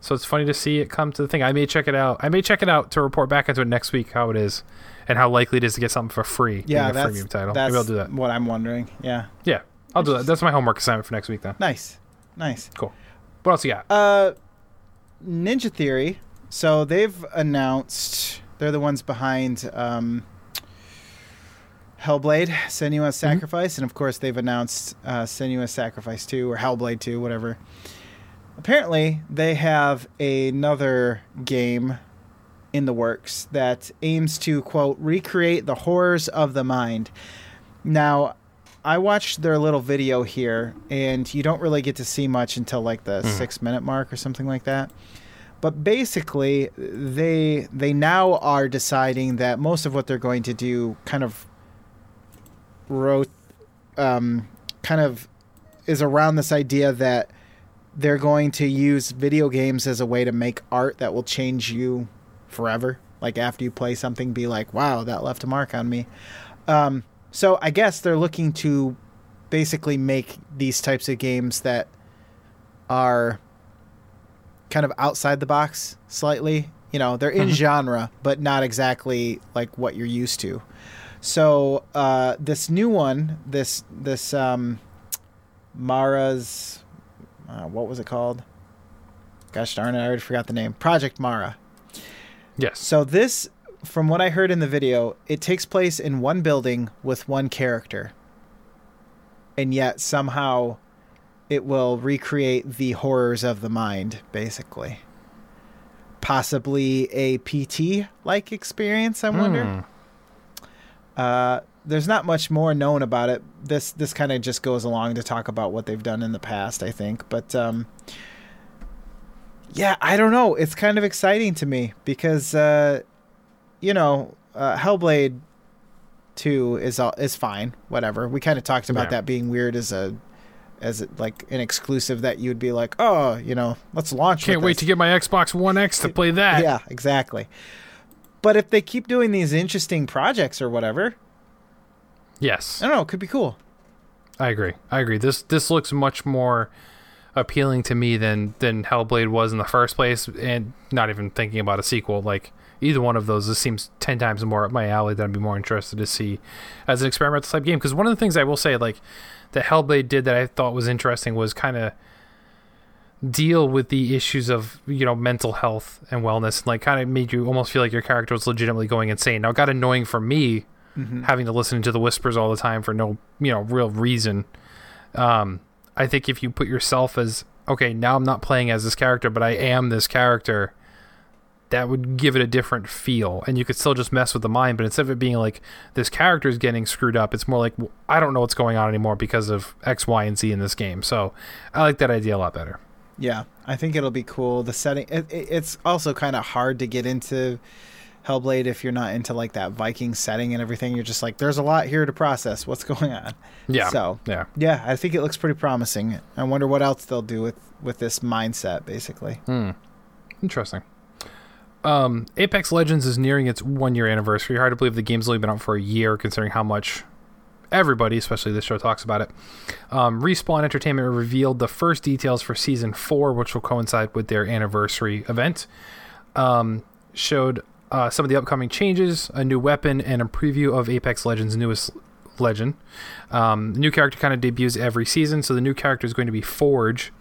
so it's funny to see it come to the thing. I may check it out. I may check it out to report back into it next week how it is and how likely it is to get something for free. Yeah, that's freemium title. that's Maybe I'll do that. what I'm wondering. Yeah, Yeah, I'll do that. That's my homework assignment for next week then. nice, nice. Cool. What else you got? Uh, Ninja Theory. So they've announced they're the ones behind um, Hellblade: Senua's Sacrifice, and of course they've announced uh, Senua's Sacrifice 2 or Hellblade 2, whatever. Apparently, they have another game in the works that aims to quote recreate the horrors of the mind. Now, I watched their little video here, and you don't really get to see much until like the six minute mark or something like that. But basically, they they now are deciding that most of what they're going to do kind of wrote, um, kind of is around this idea that they're going to use video games as a way to make art that will change you forever. Like after you play something, be like, "Wow, that left a mark on me." Um, so I guess they're looking to basically make these types of games that are kind of outside the box slightly. You know, they're in genre, but not exactly like what you're used to. So uh, this new one, this this um, Mara's, uh, what was it called? Gosh darn it, I already forgot the name. Project Mara. yes. So this, from what I heard in the video, it takes place in one building with one character, and yet somehow it will recreate the horrors of the mind, basically. Possibly a PT like experience, I wonder. Hmm. Uh, there's not much more known about it. This this kind of just goes along to talk about what they've done in the past, I think. But um, yeah, I don't know. It's kind of exciting to me because uh, you know, uh, Hellblade Two is all, is fine. Whatever. We kind of talked about Yeah. that being weird as a as it, like an exclusive that you'd be like, oh, you know, let's launch. Can't wait this." to get my Xbox One X to play that. Yeah, exactly. But if they keep doing these interesting projects or whatever, Yes, I don't know. It could be cool. I agree. I agree. This this looks much more appealing to me than than Hellblade was in the first place, and not even thinking about a sequel. Like either one of those, this seems ten times more up my alley. That I'd be more interested to see as an experimental type game. Because one of the things I will say, like that Hellblade did that I thought was interesting was kind of deal with the issues of you know mental health and wellness and like kind of made you almost feel like your character was legitimately going insane. Now it got annoying for me having to listen to the whispers all the time for no you know real reason. Um i think if you put yourself as okay now i'm not playing as this character but i am this character that would give it a different feel and you could still just mess with the mind but instead of it being like this character is getting screwed up it's more like I don't know what's going on anymore because of x y and z in this game. So i like that idea a lot better Yeah, I think it'll be cool. The setting. It, it, it's also kind of hard to get into Hellblade if you're not into like that Viking setting and everything. You're just like, there's a lot here to process. What's going on? yeah So yeah yeah, I think it looks pretty promising. I wonder what else they'll do with with this mindset, basically. Hmm. Interesting. Um, Apex Legends is nearing its one year anniversary. Hard to believe the game's only been out for a year, considering how much everybody, especially this show, talks about it. Um, Respawn Entertainment revealed the first details for season four, which will coincide with their anniversary event. Um, showed uh, some of the upcoming changes, a new weapon, and a preview of Apex Legends' newest legend. Um, the new character kind of debuts every season, so the new character is going to be Forge,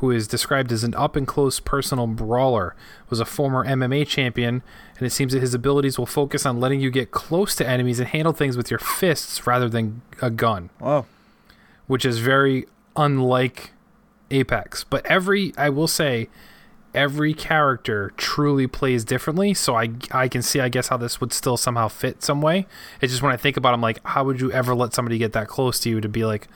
who is described as an up and close personal brawler, was a former MMA champion, and it seems that his abilities will focus on letting you get close to enemies and handle things with your fists rather than a gun, Whoa. which is very unlike Apex. But every, I will say, every character truly plays differently, so I I can see I guess how this would still somehow fit some way. It's just when I think about it, I'm like, how would you ever let somebody get that close to you to be like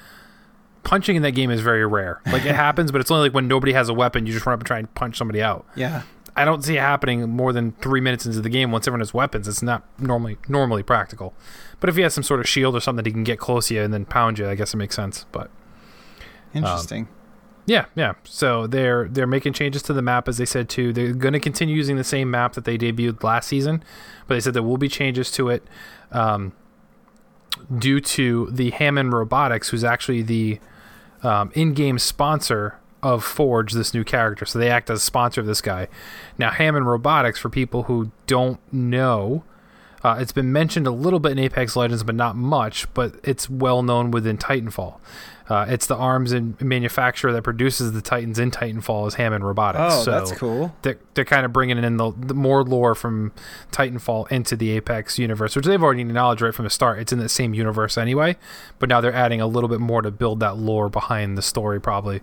punching in that game is very rare. Like it happens, but it's only like when nobody has a weapon, you just run up and try and punch somebody out. Yeah. I don't see it happening more than three minutes into the game once everyone has weapons. It's not normally normally practical. But if he has some sort of shield or something that he can get close to you and then pound you, I guess it makes sense. But Interesting. yeah, yeah. So they're they're making changes to the map as they said too. They're going to continue using the same map that they debuted last season, but they said there will be changes to it um, due to the Hammond Robotics, who's actually the um, in-game sponsor of Forge, this new character. So they act as sponsor of this guy. Now, Hammond Robotics, for people who don't know, uh, it's been mentioned a little bit in Apex Legends, but not much. But it's well known within Titanfall. Uh, it's the arms and manufacturer that produces the Titans in Titanfall is Hammond Robotics. oh, so that's cool. They're, they're kind of bringing in the, the more lore from Titanfall into the Apex universe, which they've already acknowledged right from the start. It's in the same universe anyway, but now they're adding a little bit more to build that lore behind the story, probably,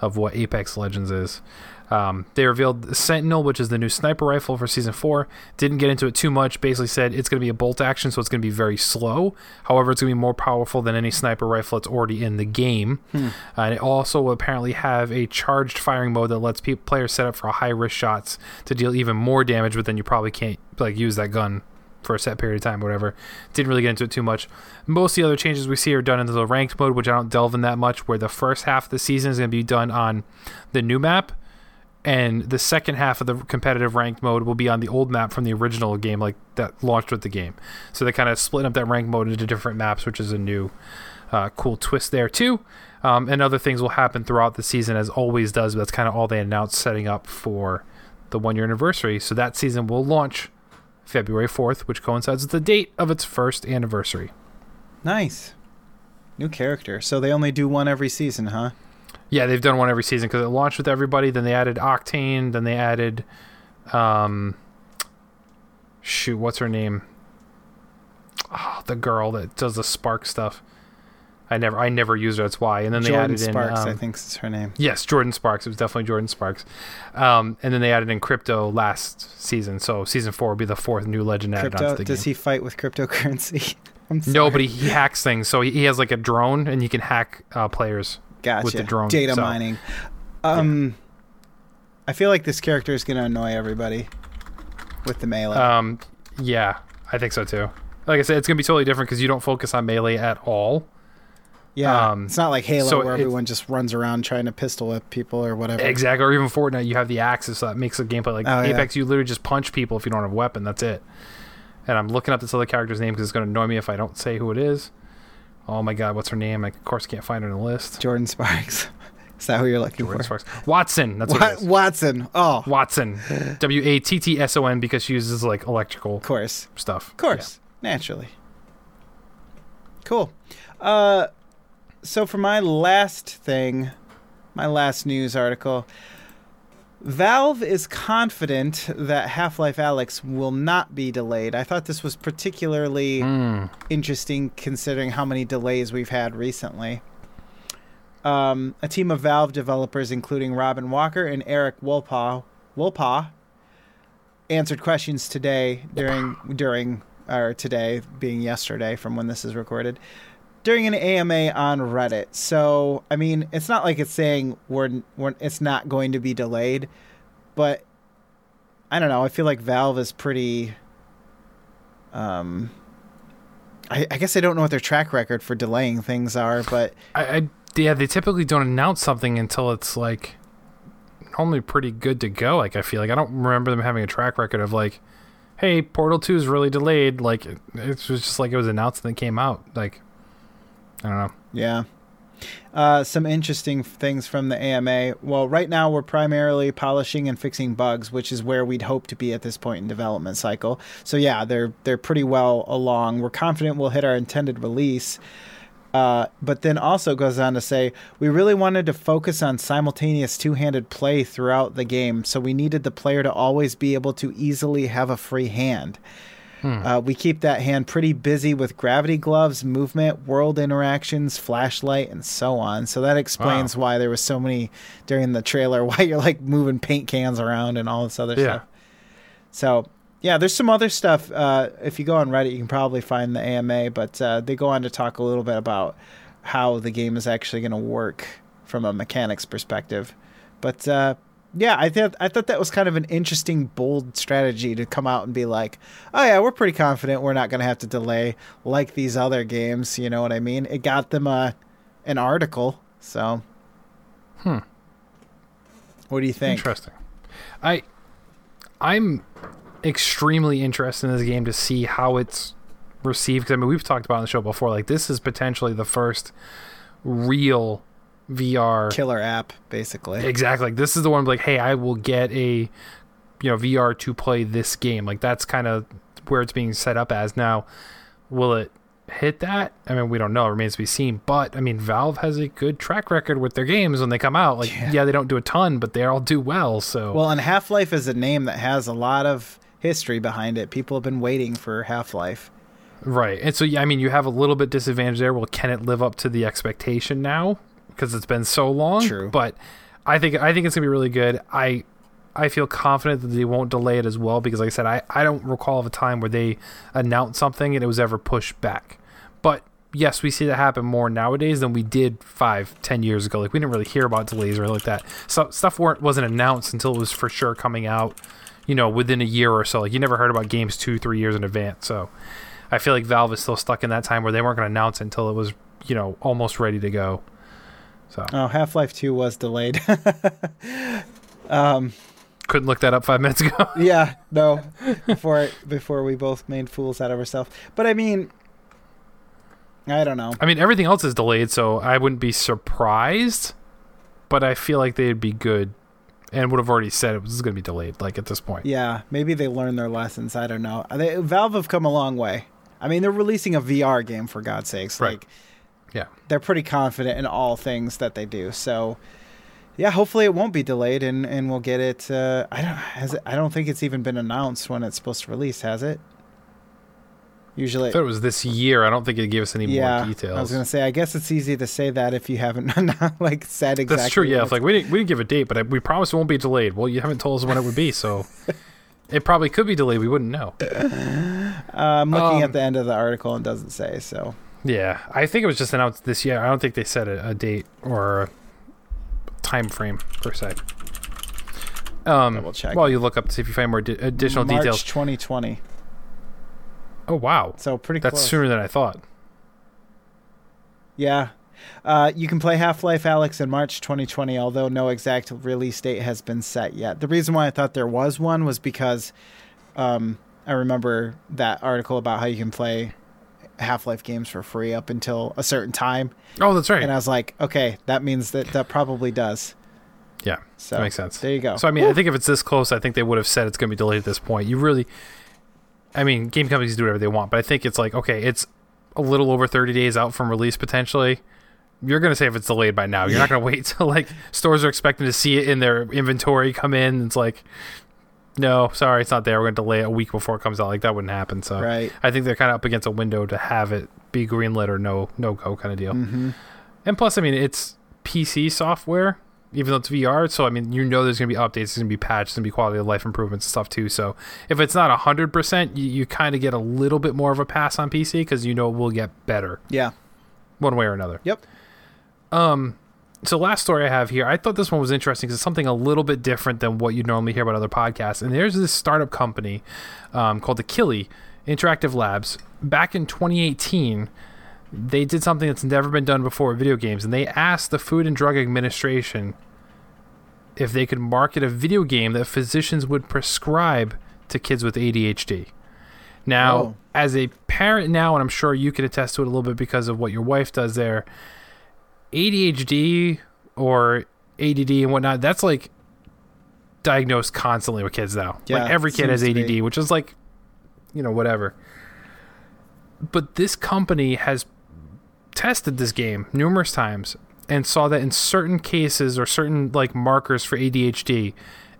of what Apex Legends is. Um, they revealed Sentinel, which is the new sniper rifle for season four. Didn't get into it too much. Basically said it's going to be a bolt action, so it's going to be very slow. However, it's going to be more powerful than any sniper rifle that's already in the game. Uh, and it also will apparently have a charged firing mode that lets pe- players set up for high risk shots to deal even more damage, but then you probably can't like use that gun for a set period of time, or whatever. Didn't really get into it too much. Most of the other changes we see are done in the ranked mode, which I don't delve in that much. Where the first half of the season is going to be done on the new map, and the second half of the competitive ranked mode will be on the old map from the original game, like that launched with the game. So they kind of split up that ranked mode into different maps, which is a new uh, cool twist there too. Um, and other things will happen throughout the season, as always does. But that's kind of all they announced setting up for the one year anniversary. So that season will launch February 4th, which coincides with the date of its first anniversary. Nice. New character. So they only do one every season, huh? Yeah, they've done one every season because it launched with everybody. Then they added Octane. Then they added, um, shoot, what's her name? Oh, the girl that does the spark stuff. I never, I never used her. That's why. And then they Jordan added Sparks, in, I um, think is her name. yes, Jordan Sparks. It was definitely Jordan Sparks. Um, and then they added in Crypto last season. So season four will be the fourth new legend added Crypto. onto the Does game. he fight with cryptocurrency? I'm sorry. No, but he, he hacks things. So he, he has like a drone, and you can hack uh, players. Gotcha. with the drone, Data so- mining. Um, I feel like this character is gonna annoy everybody with the melee. Um, yeah, I think so too. Like I said, it's gonna be totally different because you don't focus on melee at all. yeah, um, it's not like Halo so where everyone just runs around trying to pistol whip people or whatever. Exactly. Or even Fortnite, you have the axes, so that makes the gameplay like Oh, yeah. Apex. You literally just punch people if you don't have a weapon. That's it. And I'm looking up this other character's name because it's gonna annoy me if I don't say who it is. Oh my God, what's her name? I of course can't find her in the list. Jordan Sparks. Is that who you're looking for? Jordan for? Sparks. Watson. That's what Wa- it is. Watson. Oh, Watson. W A T T S O N because she uses like electrical course. stuff. Of course. Naturally. Cool. Uh, so for my last thing, my last news article, Valve is confident that Half-Life Alyx will not be delayed. I thought this was particularly Mm. interesting considering how many delays we've had recently. Um, a team of Valve developers, including Robin Walker and Erik Wolpaw, Wolpaw answered questions today during during or today being yesterday from when this is recorded during an AMA on Reddit. So I mean, it's not like it's saying we're, we're it's not going to be delayed, but I don't know. I feel like Valve is pretty. Um, I, I guess I don't know what their track record for delaying things are, but I, I yeah, they typically don't announce something until it's like normally pretty good to go. Like I feel like I don't remember them having a track record of like, hey, Portal Two is really delayed. Like it, it was just like it was announced and then came out. Like I don't know. Yeah. Uh, some interesting things from the AMA. Well, right now we're primarily polishing and fixing bugs, which is where we'd hope to be at this point in development cycle. So yeah, they're they're pretty well along. We're confident we'll hit our intended release. Uh, but then also goes on to say we really wanted to focus on simultaneous two-handed play throughout the game, so we needed the player to always be able to easily have a free hand. Uh, we keep that hand pretty busy with gravity gloves, movement, world interactions, flashlight, and so on. So that explains why there was so many during the trailer. Why you're like moving paint cans around and all this other Yeah. stuff. So yeah, there's some other stuff. Uh, if you go on Reddit, you can probably find the AMA, but uh, they go on to talk a little bit about how the game is actually going to work from a mechanics perspective. But uh, yeah, I thought I thought that was kind of an interesting, bold strategy to come out and be like, "Oh yeah, we're pretty confident we're not going to have to delay like these other games." You know what I mean? It got them a an article. So, Hmm. What do you think? Interesting. I I'm extremely interested in this game to see how it's received. Because I mean, we've talked about on the show before. Like this is potentially the first real VR Killer app, basically. Exactly. Like, this is the one like, hey, I will get a you know VR to play this game. Like that's kind of where it's being set up as now. Will it hit that? I mean, we don't know. It remains to be seen. But I mean, Valve has a good track record with their games when they come out. Like, Yeah. yeah, they don't do a ton, but they all do well. So Well, and Half Life is a name that has a lot of history behind it. People have been waiting for Half Life. right. And so yeah, I mean, you have a little bit disadvantage there. Well, can it live up to the expectation now because it's been so long? True. But I think I think it's gonna be really good. I I feel confident that they won't delay it as well because, like I said, I, I don't recall of a time where they announced something and it was ever pushed back. But yes, we see that happen more nowadays than we did five, ten years ago. Like we didn't really hear about delays or anything like that. So stuff weren't wasn't announced until it was for sure coming out. You know, within a year or so. Like you never heard about games two, three years in advance. So I feel like Valve is still stuck in that time where they weren't going to announce it until it was you know almost ready to go. So Oh, Half Life 2 was delayed. um, couldn't look that up five minutes ago. yeah, no, before before we both made fools out of ourselves. But I mean, I don't know. I mean, everything else is delayed, so I wouldn't be surprised. But I feel like they'd be good, and would have already said it was going to be delayed. Like at this point, Yeah, maybe they learned their lessons. I don't know. They, Valve have come a long way. I mean, they're releasing a VR game for God's sakes. Right. Like, yeah. they're pretty confident in all things that they do. So, yeah, hopefully it won't be delayed, and, and we'll get it. Uh, I don't has it, I don't think it's even been announced when it's supposed to release, has it? Usually, I thought it was this year. I don't think it gave us any yeah. more details. I was gonna say, I guess it's easy to say that if you haven't like said exactly. That's true. Yeah, if, like we didn't we didn't give a date, but I, we promised it won't be delayed. Well, you haven't told us when it would be, so it probably could be delayed. We wouldn't know. Uh, I'm looking Um, at the end of the article and it doesn't say. So Yeah, I think it was just announced this year. I don't think they said a, a date or a time frame per se. Um, Double check. While you look up to see if you find more di- additional March details. 2020. Oh wow, So pretty that's close. sooner than I thought. Yeah. Uh, you can play Half Life Alyx in March 2020, although no exact release date has been set yet. The reason why I thought there was one was because um, I remember that article about how you can play Half-Life games for free up until a certain time, Oh, that's right. and I was like, okay, that means that that probably does. yeah, So that makes sense. There you go. So I mean, I think if it's this close, I think they would have said it's going to be delayed at this point. You really, I mean, game companies do whatever they want, but I think it's like okay, it's a little over 30 days out from release potentially. You're going to say if it's delayed by now. You're not going to wait till like stores are expecting to see it in their inventory come in. It's like, no, sorry, it's not there. We're going to delay it a week before it comes out. Like that wouldn't happen. So Right. I think they're kind of up against a window to have it be greenlit or no no go kind of deal. hmm And plus, I mean, it's PC software, even though it's VR. So, I mean, you know there's going to be updates, there's going to be patches, there's going to be quality of life improvements and stuff too. So, if it's not 100%, you, you kind of get a little bit more of a pass on PC because you know it will get better Yeah. one way or another. Yep. Um, so last story I have here, I thought this one was interesting because it's something a little bit different than what you normally hear about other podcasts. And there's this startup company um, called Akili Interactive Labs. Back in 2018, they did something that's never been done before with video games, and they asked the Food and Drug Administration if they could market a video game that physicians would prescribe to kids with ADHD. Now, Oh. as a parent now, and I'm sure you can attest to it a little bit because of what your wife does there, ADHD or ADD and whatnot, that's like diagnosed constantly with kids now. Yeah, like every kid has ADD, which is like, you know, whatever. But this company has tested this game numerous times and saw that in certain cases or certain like markers for ADHD,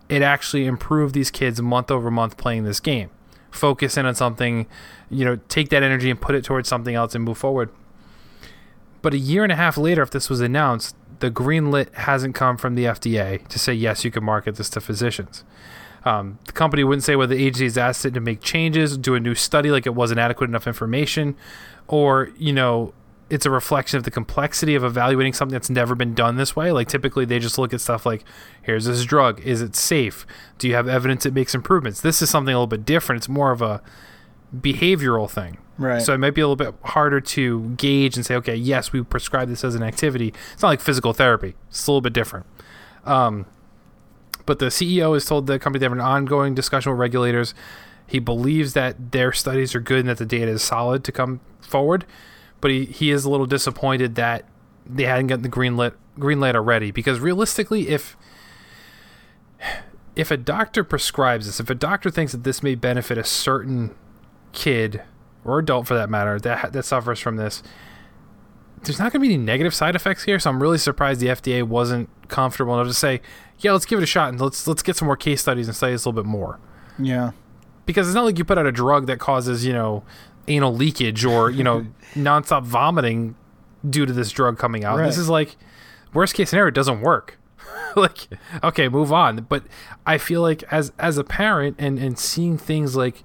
it actually improved these kids month over month playing this game. Focus in on something, you know, take that energy and put it towards something else and move forward. But a year and a half later, if this was announced, the green lit hasn't come from the FDA to say yes, you can market this to physicians. Um, the company wouldn't say whether the agency has asked it to make changes, do a new study like it wasn't adequate enough information, or you know it's a reflection of the complexity of evaluating something that's never been done this way. Like typically they just look at stuff like, here's this drug, is it safe? Do you have evidence it makes improvements? This is something a little bit different. It's more of a behavioral thing. Right. So it might be a little bit harder to gauge and say, okay, yes, we prescribe this as an activity. It's not like physical therapy. It's a little bit different. Um, but the CEO has told the company they have an ongoing discussion with regulators. He believes that their studies are good and that the data is solid to come forward. But he, he is a little disappointed that they hadn't gotten the green lit green light already. Because realistically, if if a doctor prescribes this, if a doctor thinks that this may benefit a certain kid or adult for that matter that that suffers from this, there's not going to be any negative side effects here. So I'm really surprised the FDA wasn't comfortable enough to say, "Yeah, let's give it a shot and let's let's get some more case studies and study this a little bit more." Yeah. Because it's not like you put out a drug that causes you know anal leakage or you know nonstop vomiting due to this drug coming out. This is like worst case scenario, it doesn't work. like okay, move on. But I feel like as as a parent and and seeing things like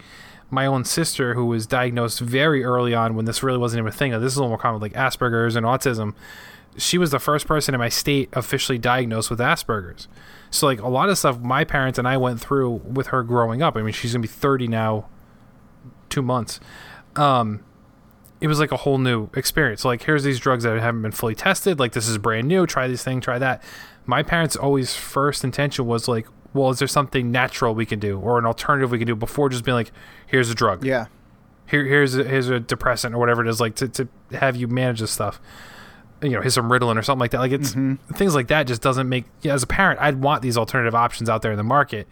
my own sister who was diagnosed very early on when this really wasn't even a thing. This is a little more common, like Asperger's and autism. She was the first person in my state officially diagnosed with Asperger's. So like a lot of stuff my parents and I went through with her growing up. I mean, she's gonna be 30 now, two months. Um, it was like a whole new experience. So, like, here's these drugs that haven't been fully tested. Like, this is brand new. Try this thing. Try that. My parents' always first intention was like, well, is there something natural we can do or an alternative we can do before just being like, here's a drug. Yeah. here here's a, here's a depressant or whatever it is like to, to have you manage this stuff. You know here's some ritalin or something like that. Like it's mm-hmm. things like that just doesn't make yeah, as a parent i'd want these alternative options out there in the market.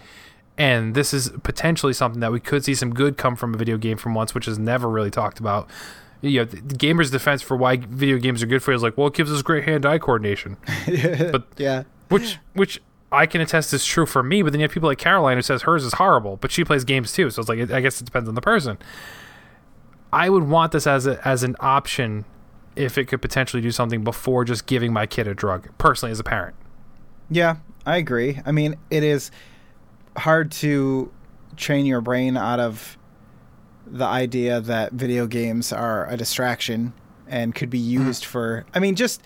And this is potentially something that we could see some good come from a video game from once which is never really talked about. You know gamer's defense for why video games are good for you is like well it gives us great hand-eye coordination. But Yeah. which which I can attest is true for me. But then you have people like Caroline who says hers is horrible, but she plays games too. So it's like I guess it depends on the person. I would want this as a, as an option if it could potentially do something before just giving my kid a drug. Personally, as a parent, Yeah, I agree. I mean, it is hard to train your brain out of the idea that video games are a distraction and could be mm-hmm. used for I mean just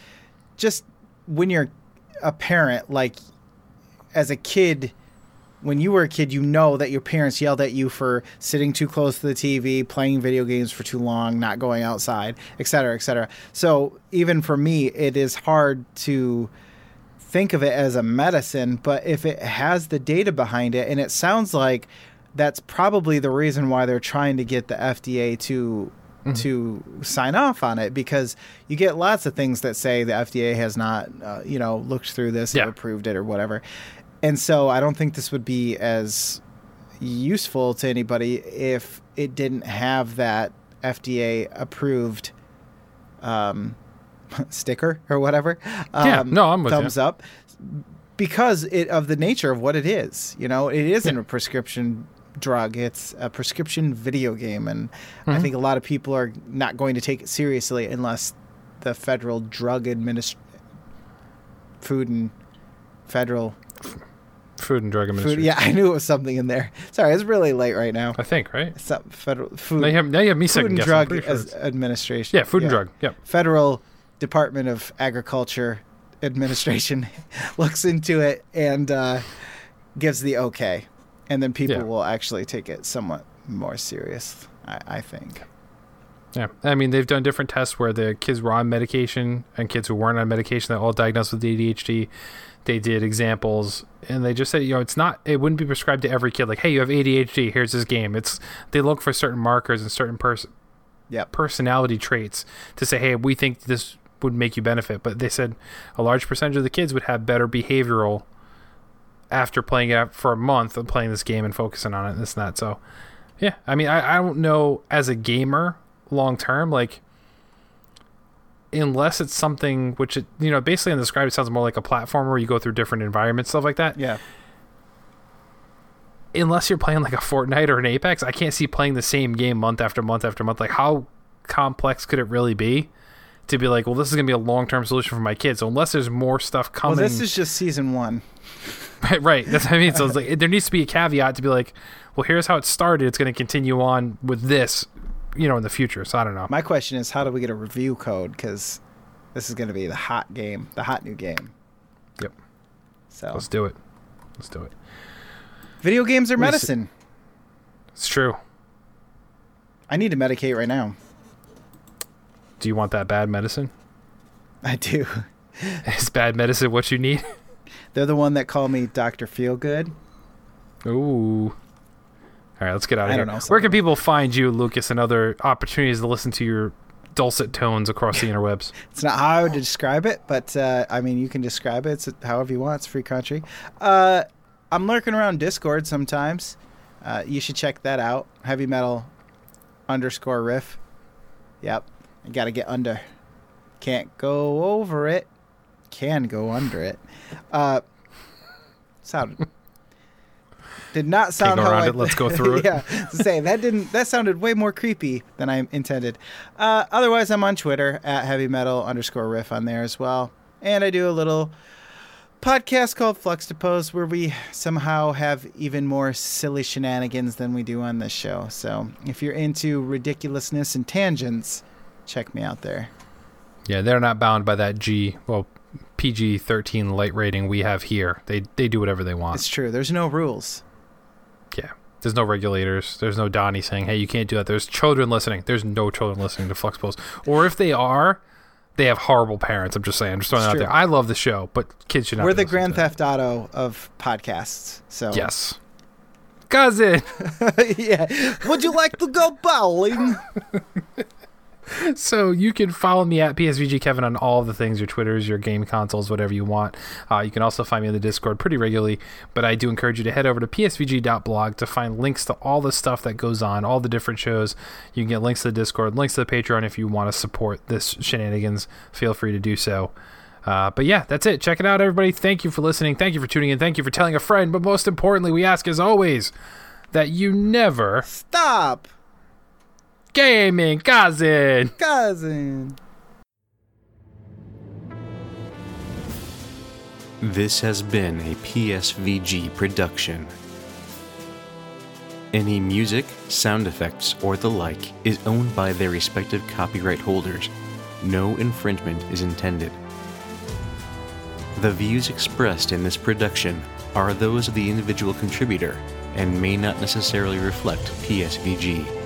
just when you're a parent like as a kid when you were a kid you know that your parents yelled at you for sitting too close to the TV, playing video games for too long, not going outside, et cetera, et cetera. So even for me it is hard to think of it as a medicine, but if it has the data behind it, and it sounds like that's probably the reason why they're trying to get the FDA to to sign off on it because you get lots of things that say the FDA has not, uh, you know, looked through this Yeah. or approved it or whatever. And so I don't think this would be as useful to anybody if it didn't have that FDA approved um, sticker or whatever. Um, Yeah, no, I'm with you. thumbs up because it of the nature of what it is. You know, it isn't a prescription drug; it's a prescription video game, and Mm-hmm. I think a lot of people are not going to take it seriously unless the federal drug administ food and federal Food and Drug food. Administration. Yeah, I knew it was something in there. Sorry, it's really late right now. I think, right? Some federal food, Now you have, now you have me food and drug sure administration. yeah, food and drug. Yep. Federal Department of Agriculture Administration looks into it and uh, gives the okay, and then people Yeah. will actually take it somewhat more serious. I, I think. Yeah, I mean they've done different tests where the kids were on medication and kids who weren't on medication that all diagnosed with ADHD. They did examples and they just said, you know, it's not, it wouldn't be prescribed to every kid. Like, hey, you have ADHD. Here's this game. It's they look for certain markers and certain person yeah personality traits to say, hey, we think this would make you benefit. But they said a large percentage of the kids would have better behavioral after playing it out for a month of playing this game and focusing on it and this and that. So, yeah, I mean, I, I don't know as a gamer long term, like, unless it's something which, it, you know, basically in the describe, it sounds more like a platform where you go through different environments, stuff like that Yeah. unless you're playing like a Fortnite or an Apex, I can't see playing the same game month after month after month. Like, how complex could it really be to be like, well, this is gonna be a long term solution for my kids? So unless there's more stuff coming Well, this is just season one. right, right. That's what I mean. So it's like there needs to be a caveat to be like, well, here's how it started. It's gonna continue on with this, you know, in the future. So I don't know. My question is, how do we get a review code? Because this is going to be the hot game, the hot new game. Yep. So, Let's do it. Let's do it. video games are medicine. It's true. I need to medicate right now. Do you want that bad medicine? I do. Is bad medicine what you need? They're the one that call me Doctor Feelgood. Ooh. All right, let's get out of I here. know, Where can people find you, Lucas, and other opportunities to listen to your dulcet tones across the interwebs? It's not how I would describe it, but uh, I mean, you can describe it. It's however you want. It's free country. Uh, I'm lurking around Discord sometimes. Uh, you should check that out. Heavy metal underscore riff. Yep. I got to get under. Can't go over it. Can go under it. Uh, sounded. Did not sound how I, it, let's go through it. yeah, say that didn't. That sounded way more creepy than I intended. Uh, otherwise, I'm on Twitter at heavy metal underscore riff on there as well, and I do a little podcast called Fluxtapose where we somehow have even more silly shenanigans than we do on this show. So if you're into ridiculousness and tangents, check me out there. Yeah, they're not bound by that G, well, PG 13 light rating we have here. They they do whatever they want. It's true. There's no rules. Yeah. There's no regulators. There's no Donnie saying, hey, you can't do that. There's children listening. There's no children listening to Fluxtapose. Or if they are, they have horrible parents. I'm just saying. I'm just throwing It's out true. there. I love the show, but kids should not. We're the Grand Theft Auto of podcasts. So. Yes. Cousin. yeah. Would you like to go bowling? So you can follow me at PSVG Kevin on all the things, your Twitters, your game consoles, whatever you want. Uh, you can also find me in the Discord pretty regularly, but I do encourage you to head over to psvg.blog to find links to all the stuff that goes on, all the different shows. You can get links to the Discord, links to the Patreon if you want to support this shenanigans. Feel free to do so. Uh, but yeah, that's it. Check it out, everybody. Thank you for listening. Thank you for tuning in. Thank you for telling a friend. But most importantly, we ask as always that you never Stop, gaming cousin. cousin. This has been a PSVG production. Any music, sound effects, or the like is owned by their respective copyright holders. No infringement is intended. The views expressed in this production are those of the individual contributor and may not necessarily reflect PSVG.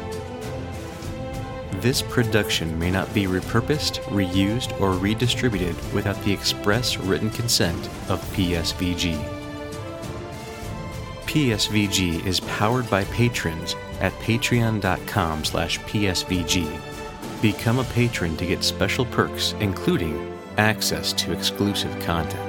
This production may not be repurposed, reused, or redistributed without the express written consent of PSVG. PSVG is powered by patrons at patreon.com slash psvg. Become a patron to get special perks, including access to exclusive content.